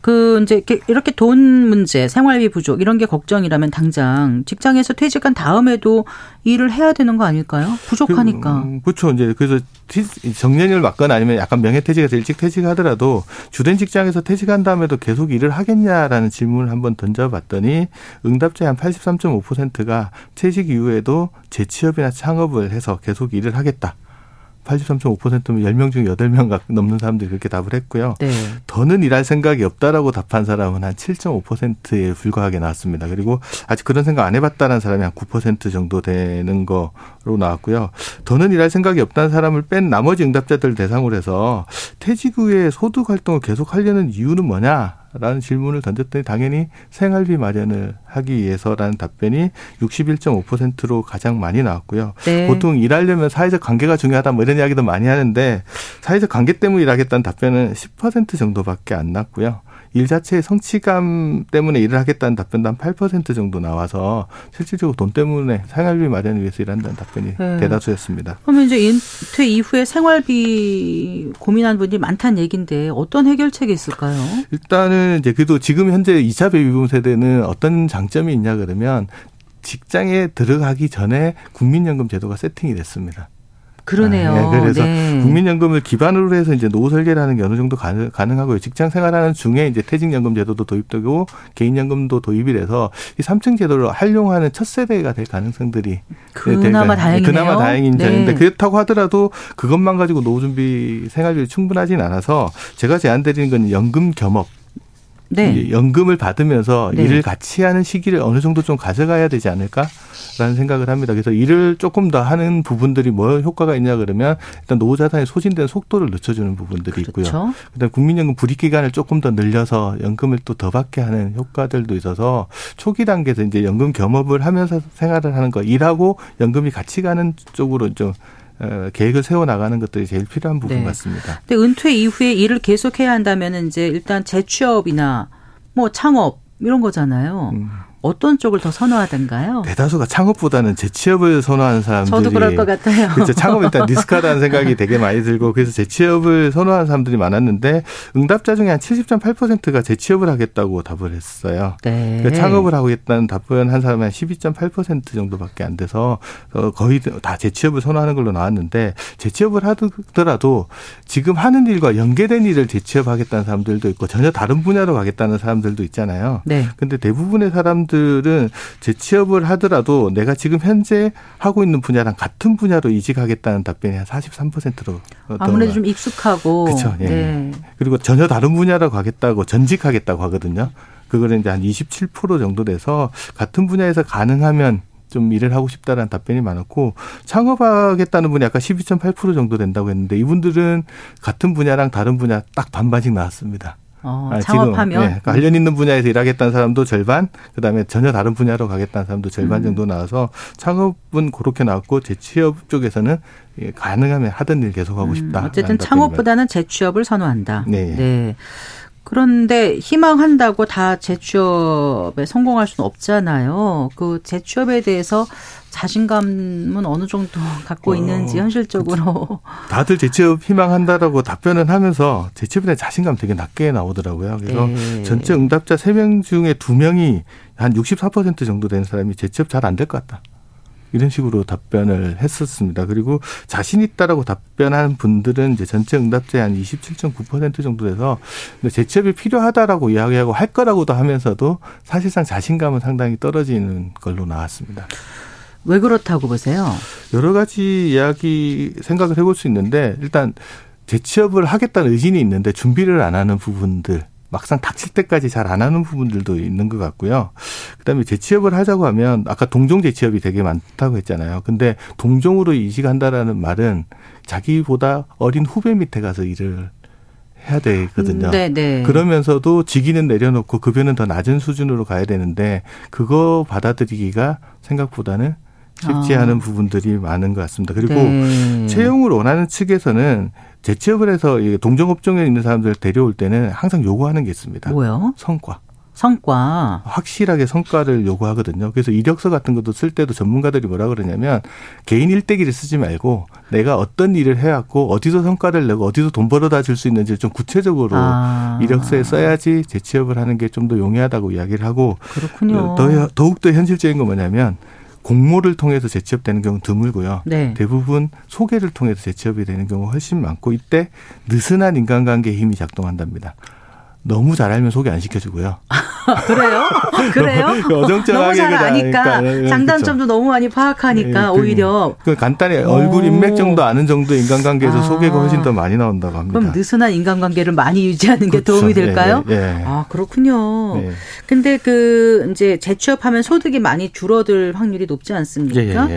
그 이제 이렇게 돈 문제, 생활비 부족 이런 게 걱정이라면 당장 직장에서 퇴직한 다음에도 일을 해야 되는 거 아닐까요? 부족하니까. 그, 그렇죠. 이제 그래서 정년을 맞거나 아니면 약간 명예퇴직에서 일찍 퇴직하더라도 주된 직장에서 퇴직한 다음에도 계속 일을 하겠냐라는 질문을 한번 던져봤더니 응답자의 한 83.5%가 퇴직 이후에 도 재취업이나 창업을 해서 계속 일을 하겠다. 83.5%면 10명 중에 8명 넘는 사람들이 그렇게 답을 했고요. 네. 더는 일할 생각이 없다라고 답한 사람은 한 7.5%에 불과하게 나왔습니다. 그리고 아직 그런 생각 안 해봤다는 사람이 한 9% 정도 되는 거로 나왔고요. 더는 일할 생각이 없다는 사람을 뺀 나머지 응답자들 대상으로 해서 퇴직 후에 소득 활동을 계속 하려는 이유는 뭐냐? 라는 질문을 던졌더니 당연히 생활비 마련을 하기 위해서라는 답변이 61.5%로 가장 많이 나왔고요. 네. 보통 일하려면 사회적 관계가 중요하다 뭐 이런 이야기도 많이 하는데 사회적 관계 때문에 일하겠다는 답변은 10% 정도밖에 안 났고요. 일 자체의 성취감 때문에 일을 하겠다는 답변도 한 8% 정도 나와서 실질적으로 돈 때문에 생활비 마련을 위해서 일한다는 답변이 네. 대다수였습니다. 그러면 이제 인퇴 이후에 생활비 고민하는 분들이 많다는 얘기인데 어떤 해결책이 있을까요? 일단은 이제 그래도 지금 현재 2차 베이비붐 세대는 어떤 장점이 있냐 그러면 직장에 들어가기 전에 국민연금 제도가 세팅이 됐습니다. 그러네요. 아, 네, 그래서 네. 국민연금을 기반으로 해서 이제 노후 설계라는 게 어느 정도 가능, 가능 하고요. 직장 생활하는 중에 이제 퇴직연금 제도도 도입되고 개인연금도 도입이 돼서 이 3층 제도를 활용하는 첫 세대가 될 가능성들이 그나마 될, 다행이네요. 그나마 다행인 네. 점인데 그렇다고 하더라도 그것만 가지고 노후 준비 생활비이 충분하진 않아서 제가 제안드리는 건 연금 겸업 네. 연금을 받으면서 네. 일을 같이 하는 시기를 어느 정도 좀 가져가야 되지 않을까라는 생각을 합니다. 그래서 일을 조금 더 하는 부분들이 뭐 효과가 있냐 그러면 일단 노후 자산이 소진된 속도를 늦춰주는 부분들이 있고요. 그렇죠. 그다음 국민연금 불입 기간을 조금 더 늘려서 연금을 또 더 받게 하는 효과들도 있어서 초기 단계에서 이제 연금 겸업을 하면서 생활을 하는 거 일하고 연금이 같이 가는 쪽으로 좀 어, 계획을 세워 나가는 것들이 제일 필요한 부분 네. 같습니다. 근데 은퇴 이후에 일을 계속해야 한다면 이제 일단 재취업이나 뭐 창업 이런 거잖아요. 음. 어떤 쪽을 더 선호하던가요? 대다수가 창업보다는 재취업을 선호하는 사람들이 저도 그럴 것 같아요. 그렇죠. 창업 일단 리스크하다는 생각이 되게 많이 들고 그래서 재취업을 선호하는 사람들이 많았는데 응답자 중에 한 70.8%가 재취업을 하겠다고 답을 했어요. 네. 그러니까 창업을 하겠다는 답변 한 사람이 한 12.8% 정도밖에 안 돼서 어, 거의 다 재취업을 선호하는 걸로 나왔는데 재취업을 하더라도 지금 하는 일과 연계된 일을 재취업하겠다는 사람들도 있고 전혀 다른 분야로 가겠다는 사람들도 있잖아요. 네. 근데 대부분의 사람들 은 재취업을 하더라도 내가 지금 현재 하고 있는 분야랑 같은 분야로 이직하겠다는 답변이 한 43%로 아무래도 좀 익숙하고. 그쵸, 예. 네. 그리고 전혀 다른 분야로 가겠다고 전직하겠다고 하거든요. 그거는 이제 한 27% 정도 돼서 같은 분야에서 가능하면 좀 일을 하고 싶다라는 답변이 많았고 창업하겠다는 분이 아까 12.8% 정도 된다고 했는데 이분들은 같은 분야랑 다른 분야 딱 반반씩 나왔습니다. 어, 아, 지금, 창업하면 네, 관련 있는 분야에서 일하겠다는 사람도 절반, 그다음에 전혀 다른 분야로 가겠다는 사람도 절반 음. 정도 나와서 창업은 그렇게 나왔고 재취업 쪽에서는 예, 가능하면 하던 일 계속하고 싶다. 음, 어쨌든 창업보다는 재취업을 선호한다. 네. 네. 그런데 희망한다고 다 재취업에 성공할 수는 없잖아요. 그 재취업에 대해서 자신감은 어느 정도 갖고 어, 있는지 현실적으로. 다들 재취업 희망한다라고 답변을 하면서 재취업에 대한 자신감 되게 낮게 나오더라고요. 그래서 네. 전체 응답자 3명 중에 2명이 한64% 정도 되는 사람이 재취업 잘 안 될 것 같다. 이런 식으로 답변을 했었습니다. 그리고 자신 있다라고 답변한 분들은 이제 전체 응답자의 한 27.9% 정도 돼서 재취업이 필요하다라고 이야기하고 할 거라고도 하면서도 사실상 자신감은 상당히 떨어지는 걸로 나왔습니다. 왜 그렇다고 보세요? 여러 가지 이야기 생각을 해볼 수 있는데 일단 재취업을 하겠다는 의진이 있는데 준비를 안 하는 부분들 막상 닥칠 때까지 잘 안 하는 부분들도 있는 것 같고요. 그다음에 재취업을 하자고 하면 아까 동종 재취업이 되게 많다고 했잖아요. 근데 동종으로 이직한다라는 말은 자기보다 어린 후배 밑에 가서 일을 해야 되거든요. 네, 네. 그러면서도 직위는 내려놓고 급여는 더 낮은 수준으로 가야 되는데 그거 받아들이기가 생각보다는 쉽지 아. 않은 부분들이 많은 것 같습니다. 그리고 네. 채용을 원하는 측에서는 재취업을 해서 이 동종업종에 있는 사람들을 데려올 때는 항상 요구하는 게 있습니다. 뭐요? 성과. 성과. 확실하게 성과를 요구하거든요. 그래서 이력서 같은 것도 쓸 때도 전문가들이 뭐라 그러냐면 개인 일대기를 쓰지 말고 내가 어떤 일을 해왔고 어디서 성과를 내고 어디서 돈 벌어다 줄 수 있는지 좀 구체적으로 아. 이력서에 써야지 재취업을 하는 게 좀 더 용이하다고 이야기를 하고 그렇군요. 더, 더욱더 현실적인 건 뭐냐면 공모를 통해서 재취업되는 경우는 드물고요. 네. 대부분 소개를 통해서 재취업이 되는 경우가 훨씬 많고 이때 느슨한 인간관계의 힘이 작동한답니다. 너무 잘 알면 소개 안 시켜주고요. 그래요? 그래요? 어정쩡하게 너무 잘 아니까 그러니까, 예, 장단점도 너무 많이 파악하니까 예, 그- 오히려 그 간단히 오. 얼굴 인맥 정도 아는 정도 인간관계에서 아. 소개가 훨씬 더 많이 나온다고 합니다. 그럼 느슨한 인간관계를 많이 유지하는 게 그렇죠. 도움이 될까요? 예, 예, 예. 아 그렇군요. 예. 근데 그 이제 재취업하면 소득이 많이 줄어들 확률이 높지 않습니까?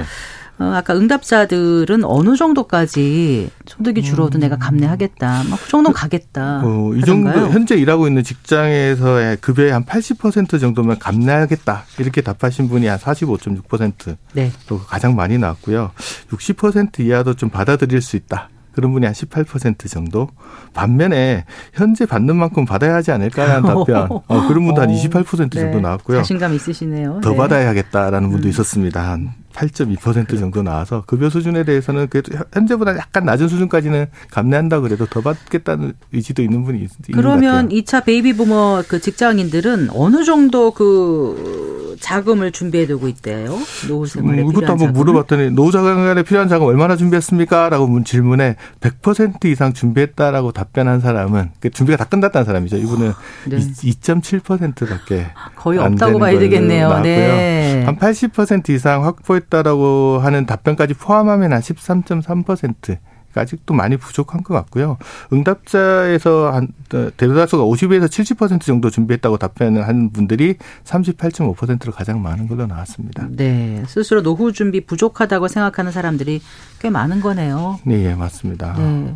어, 아까 응답자들은 어느 정도까지 소득이 줄어도 내가 감내하겠다, 막 그 정도 가겠다. 어, 이 정도 하던가요? 현재 일하고 있는 직장에서의 급여의 한 80% 정도면 감내하겠다 이렇게 답하신 분이 한 45.6%로 네. 가장 많이 나왔고요. 60% 이하도 좀 받아들일 수 있다. 그런 분이 한 18% 정도. 반면에 현재 받는 만큼 받아야 하지 않을까라는 답변. 어, 그런 분도 한 28% 정도 네. 나왔고요. 자신감 있으시네요. 더 네. 받아야겠다라는 분도 있었습니다. 한 8.2% 정도 나와서 급여 수준에 대해서는 그래도 현재보다 약간 낮은 수준까지는 감내한다 그래도 더 받겠다는 의지도 있는 분이 있는 그러면 2차 베이비 부머 그 직장인들은 어느 정도 그 자금을 준비해 두고 있대요? 노후 생활에 음, 이것도 한번 물어봤더니 노후 생활에 필요한 자금 얼마나 준비했습니까?라고 질문에 100% 이상 준비했다라고 답변한 사람은 그 준비가 다 끝났다는 사람이죠. 이분은 네. 2.7%밖에 거의 없다고 봐야 되겠네요. 네. 한 80% 이상 확보했 다라고 하는 답변까지 포함하면 한 13.3%. 아직도 많이 부족한 것 같고요. 응답자에서 한 대다수가 50에서 70% 정도 준비했다고 답변을 하는 분들이 38.5%로 가장 많은 걸로 나왔습니다. 네, 스스로 노후 준비 부족하다고 생각하는 사람들이 꽤 많은 거네요. 네, 예, 맞습니다. 네.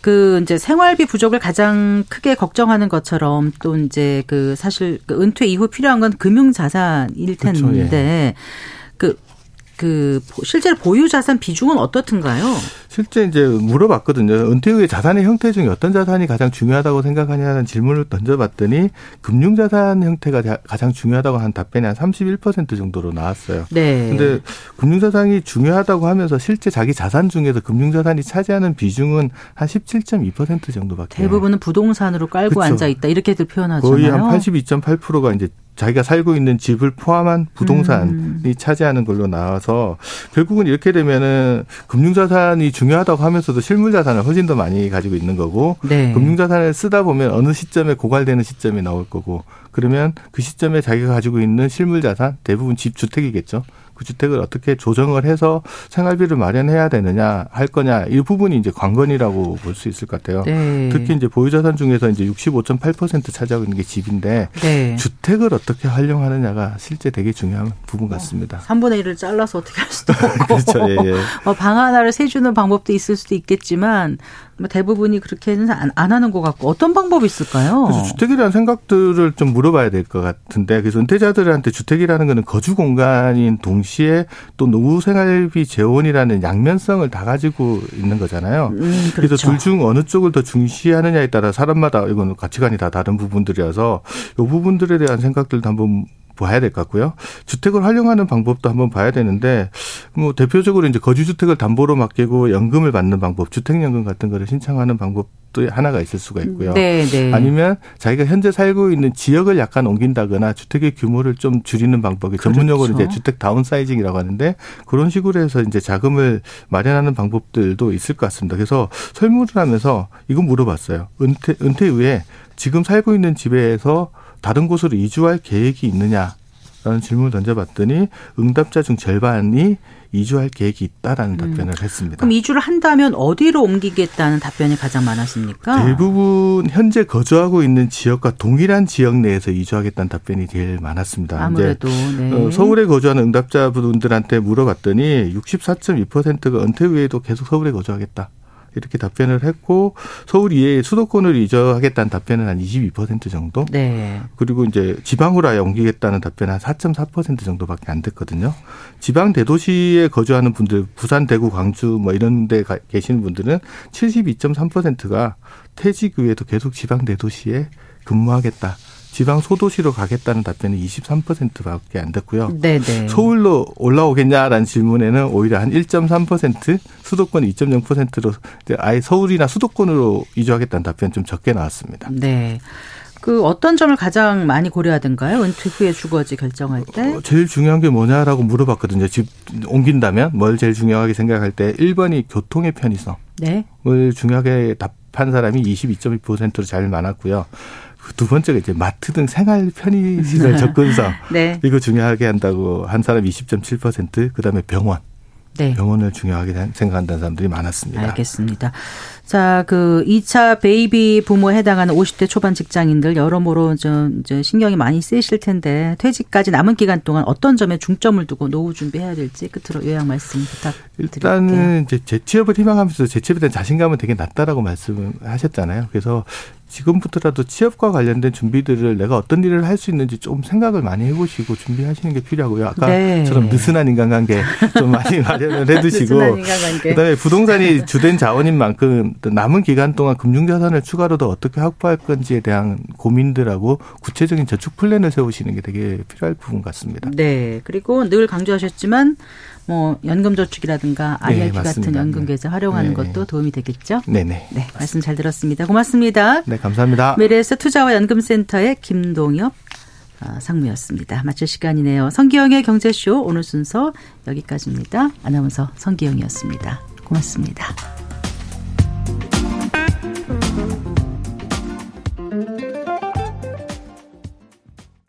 그 이제 생활비 부족을 가장 크게 걱정하는 것처럼 또 이제 그 사실 그 은퇴 이후 필요한 건 금융 자산일 텐데 그렇죠, 예. 그 그 실제로 보유 자산 비중은 어떻든가요? 실제 이제 물어봤거든요. 은퇴 후에 자산의 형태 중에 어떤 자산이 가장 중요하다고 생각하냐는 질문을 던져봤더니 금융 자산 형태가 가장 중요하다고 한 답변이 한 31% 정도로 나왔어요. 네. 근데 금융 자산이 중요하다고 하면서 실제 자기 자산 중에서 금융 자산이 차지하는 비중은 한 17.2% 정도밖에. 대부분은 부동산으로 깔고 그렇죠. 앉아 있다 이렇게들 표현하잖아요. 거의 한 82.8%가 이제 자기가 살고 있는 집을 포함한 부동산이 음. 차지하는 걸로 나와서 결국은 이렇게 되면은 금융자산이 중요하다고 하면서도 실물자산을 훨씬 더 많이 가지고 있는 거고 네. 금융자산을 쓰다 보면 어느 시점에 고갈되는 시점이 나올 거고 그러면 그 시점에 자기가 가지고 있는 실물자산 대부분 집 주택이겠죠. 그 주택을 어떻게 조정을 해서 생활비를 마련해야 되느냐 할 거냐 이 부분이 이제 관건이라고 볼 수 있을 것 같아요. 네. 특히 이제 보유자산 중에서 이제 65.8% 차지하고 있는 게 집인데 네. 주택을 어떻게 활용하느냐가 실제 되게 중요한 부분 어, 같습니다. 어, 3분의 1을 잘라서 어떻게 할 수도 없고 그렇죠. 예, 예. 어, 방 하나를 세주는 방법도 있을 수도 있겠지만 뭐 대부분이 그렇게는 안, 안 하는 것 같고 어떤 방법이 있을까요? 그래서 주택에 대한 생각들을 좀 물어봐야 될 것 같은데 그래서 은퇴자들한테 주택이라는 거는 거주 공간인 동시에 또 노후 생활비 재원이라는 양면성을 다 가지고 있는 거잖아요. 음, 그렇죠. 그래서 둘 중 어느 쪽을 더 중시하느냐에 따라 사람마다 이건 가치관이 다 다른 부분들이어서 이 부분들에 대한 생각들도 한번 봐야 될 것 같고요. 주택을 활용하는 방법도 한번 봐야 되는데 뭐 대표적으로 이제 거주주택을 담보로 맡기고 연금을 받는 방법, 주택연금 같은 거를 신청하는 방법도 하나가 있을 수가 있고요. 네, 네. 아니면 자기가 현재 살고 있는 지역을 약간 옮긴다거나 주택의 규모를 좀 줄이는 방법이 그렇죠. 전문용어로 이제 주택 다운사이징이라고 하는데 그런 식으로 해서 이제 자금을 마련하는 방법들도 있을 것 같습니다. 그래서 설문을 하면서 이건 물어봤어요. 은퇴 은퇴 후에 지금 살고 있는 집에서 다른 곳으로 이주할 계획이 있느냐라는 질문을 던져봤더니 응답자 중 절반이 이주할 계획이 있다라는 음. 답변을 했습니다. 그럼 이주를 한다면 어디로 옮기겠다는 답변이 가장 많았습니까? 대부분 현재 거주하고 있는 지역과 동일한 지역 내에서 이주하겠다는 답변이 제일 많았습니다. 아무래도 네. 어, 서울에 거주하는 응답자분들한테 물어봤더니 64.2%가 은퇴 후에도 계속 서울에 거주하겠다. 이렇게 답변을 했고 서울 이외에 수도권을 이전하겠다는 답변은 한 22% 정도. 네. 그리고 이제 지방으로 아예 옮기겠다는 답변은 한 4.4% 정도밖에 안 됐거든요. 지방 대도시에 거주하는 분들, 부산, 대구, 광주 뭐 이런 데 계시는 분들은 72.3%가 퇴직 후에도 계속 지방 대도시에 근무하겠다. 지방 소도시로 가겠다는 답변이 23%밖에 안 됐고요. 네네. 서울로 올라오겠냐라는 질문에는 오히려 한 1.3% 수도권 2.0%로 아예 서울이나 수도권으로 이주하겠다는 답변 좀 적게 나왔습니다. 네. 그 어떤 점을 가장 많이 고려하던가요? 은퇴 후에 주거지 결정할 때? 어, 제일 중요한 게 뭐냐라고 물어봤거든요. 집 옮긴다면 뭘 제일 중요하게 생각할 때 1번이 교통의 편의성. 네. 을 중요하게 답한 사람이 22.2%로 제일 많았고요. 두 번째가 이제 마트 등 생활 편의시설 접근성. 네. 이거 중요하게 한다고 한 사람 20.7%, 그 다음에 병원. 네. 병원을 중요하게 생각한다는 사람들이 많았습니다. 알겠습니다. 자, 그 2차 베이비 부머에 해당하는 50대 초반 직장인들 여러모로 좀 이제 신경이 많이 쓰이실 텐데 퇴직까지 남은 기간 동안 어떤 점에 중점을 두고 노후 준비해야 될지 끝으로 요약 말씀 부탁드릴게요. 일단은 이제 재취업을 희망하면서 재취업에 대한 자신감은 되게 낮다라고 말씀을 하셨잖아요. 그래서 지금부터라도 취업과 관련된 준비들을 내가 어떤 일을 할 수 있는지 좀 생각을 많이 해보시고 준비하시는 게 필요하고요. 아까처럼 네. 느슨한 인간관계 좀 많이 마련을 해두시고 그다음에 부동산이 주된 자원인 만큼 남은 기간 동안 금융자산을 추가로도 어떻게 확보할 건지에 대한 고민들하고 구체적인 저축 플랜을 세우시는 게 되게 필요할 부분 같습니다. 네. 그리고 늘 강조하셨지만 뭐 연금저축이라든가 IRP 네, 같은 연금 계좌 활용하는 네. 것도 도움이 되겠죠. 네네. 네, 말씀 잘 들었습니다. 고맙습니다. 네, 감사합니다. 미래에셋 투자와 연금센터의 김동엽 아, 상무였습니다. 마칠 시간이네요. 성기영의 경제쇼 오늘 순서 여기까지입니다. 아나운서 성기영이었습니다. 고맙습니다.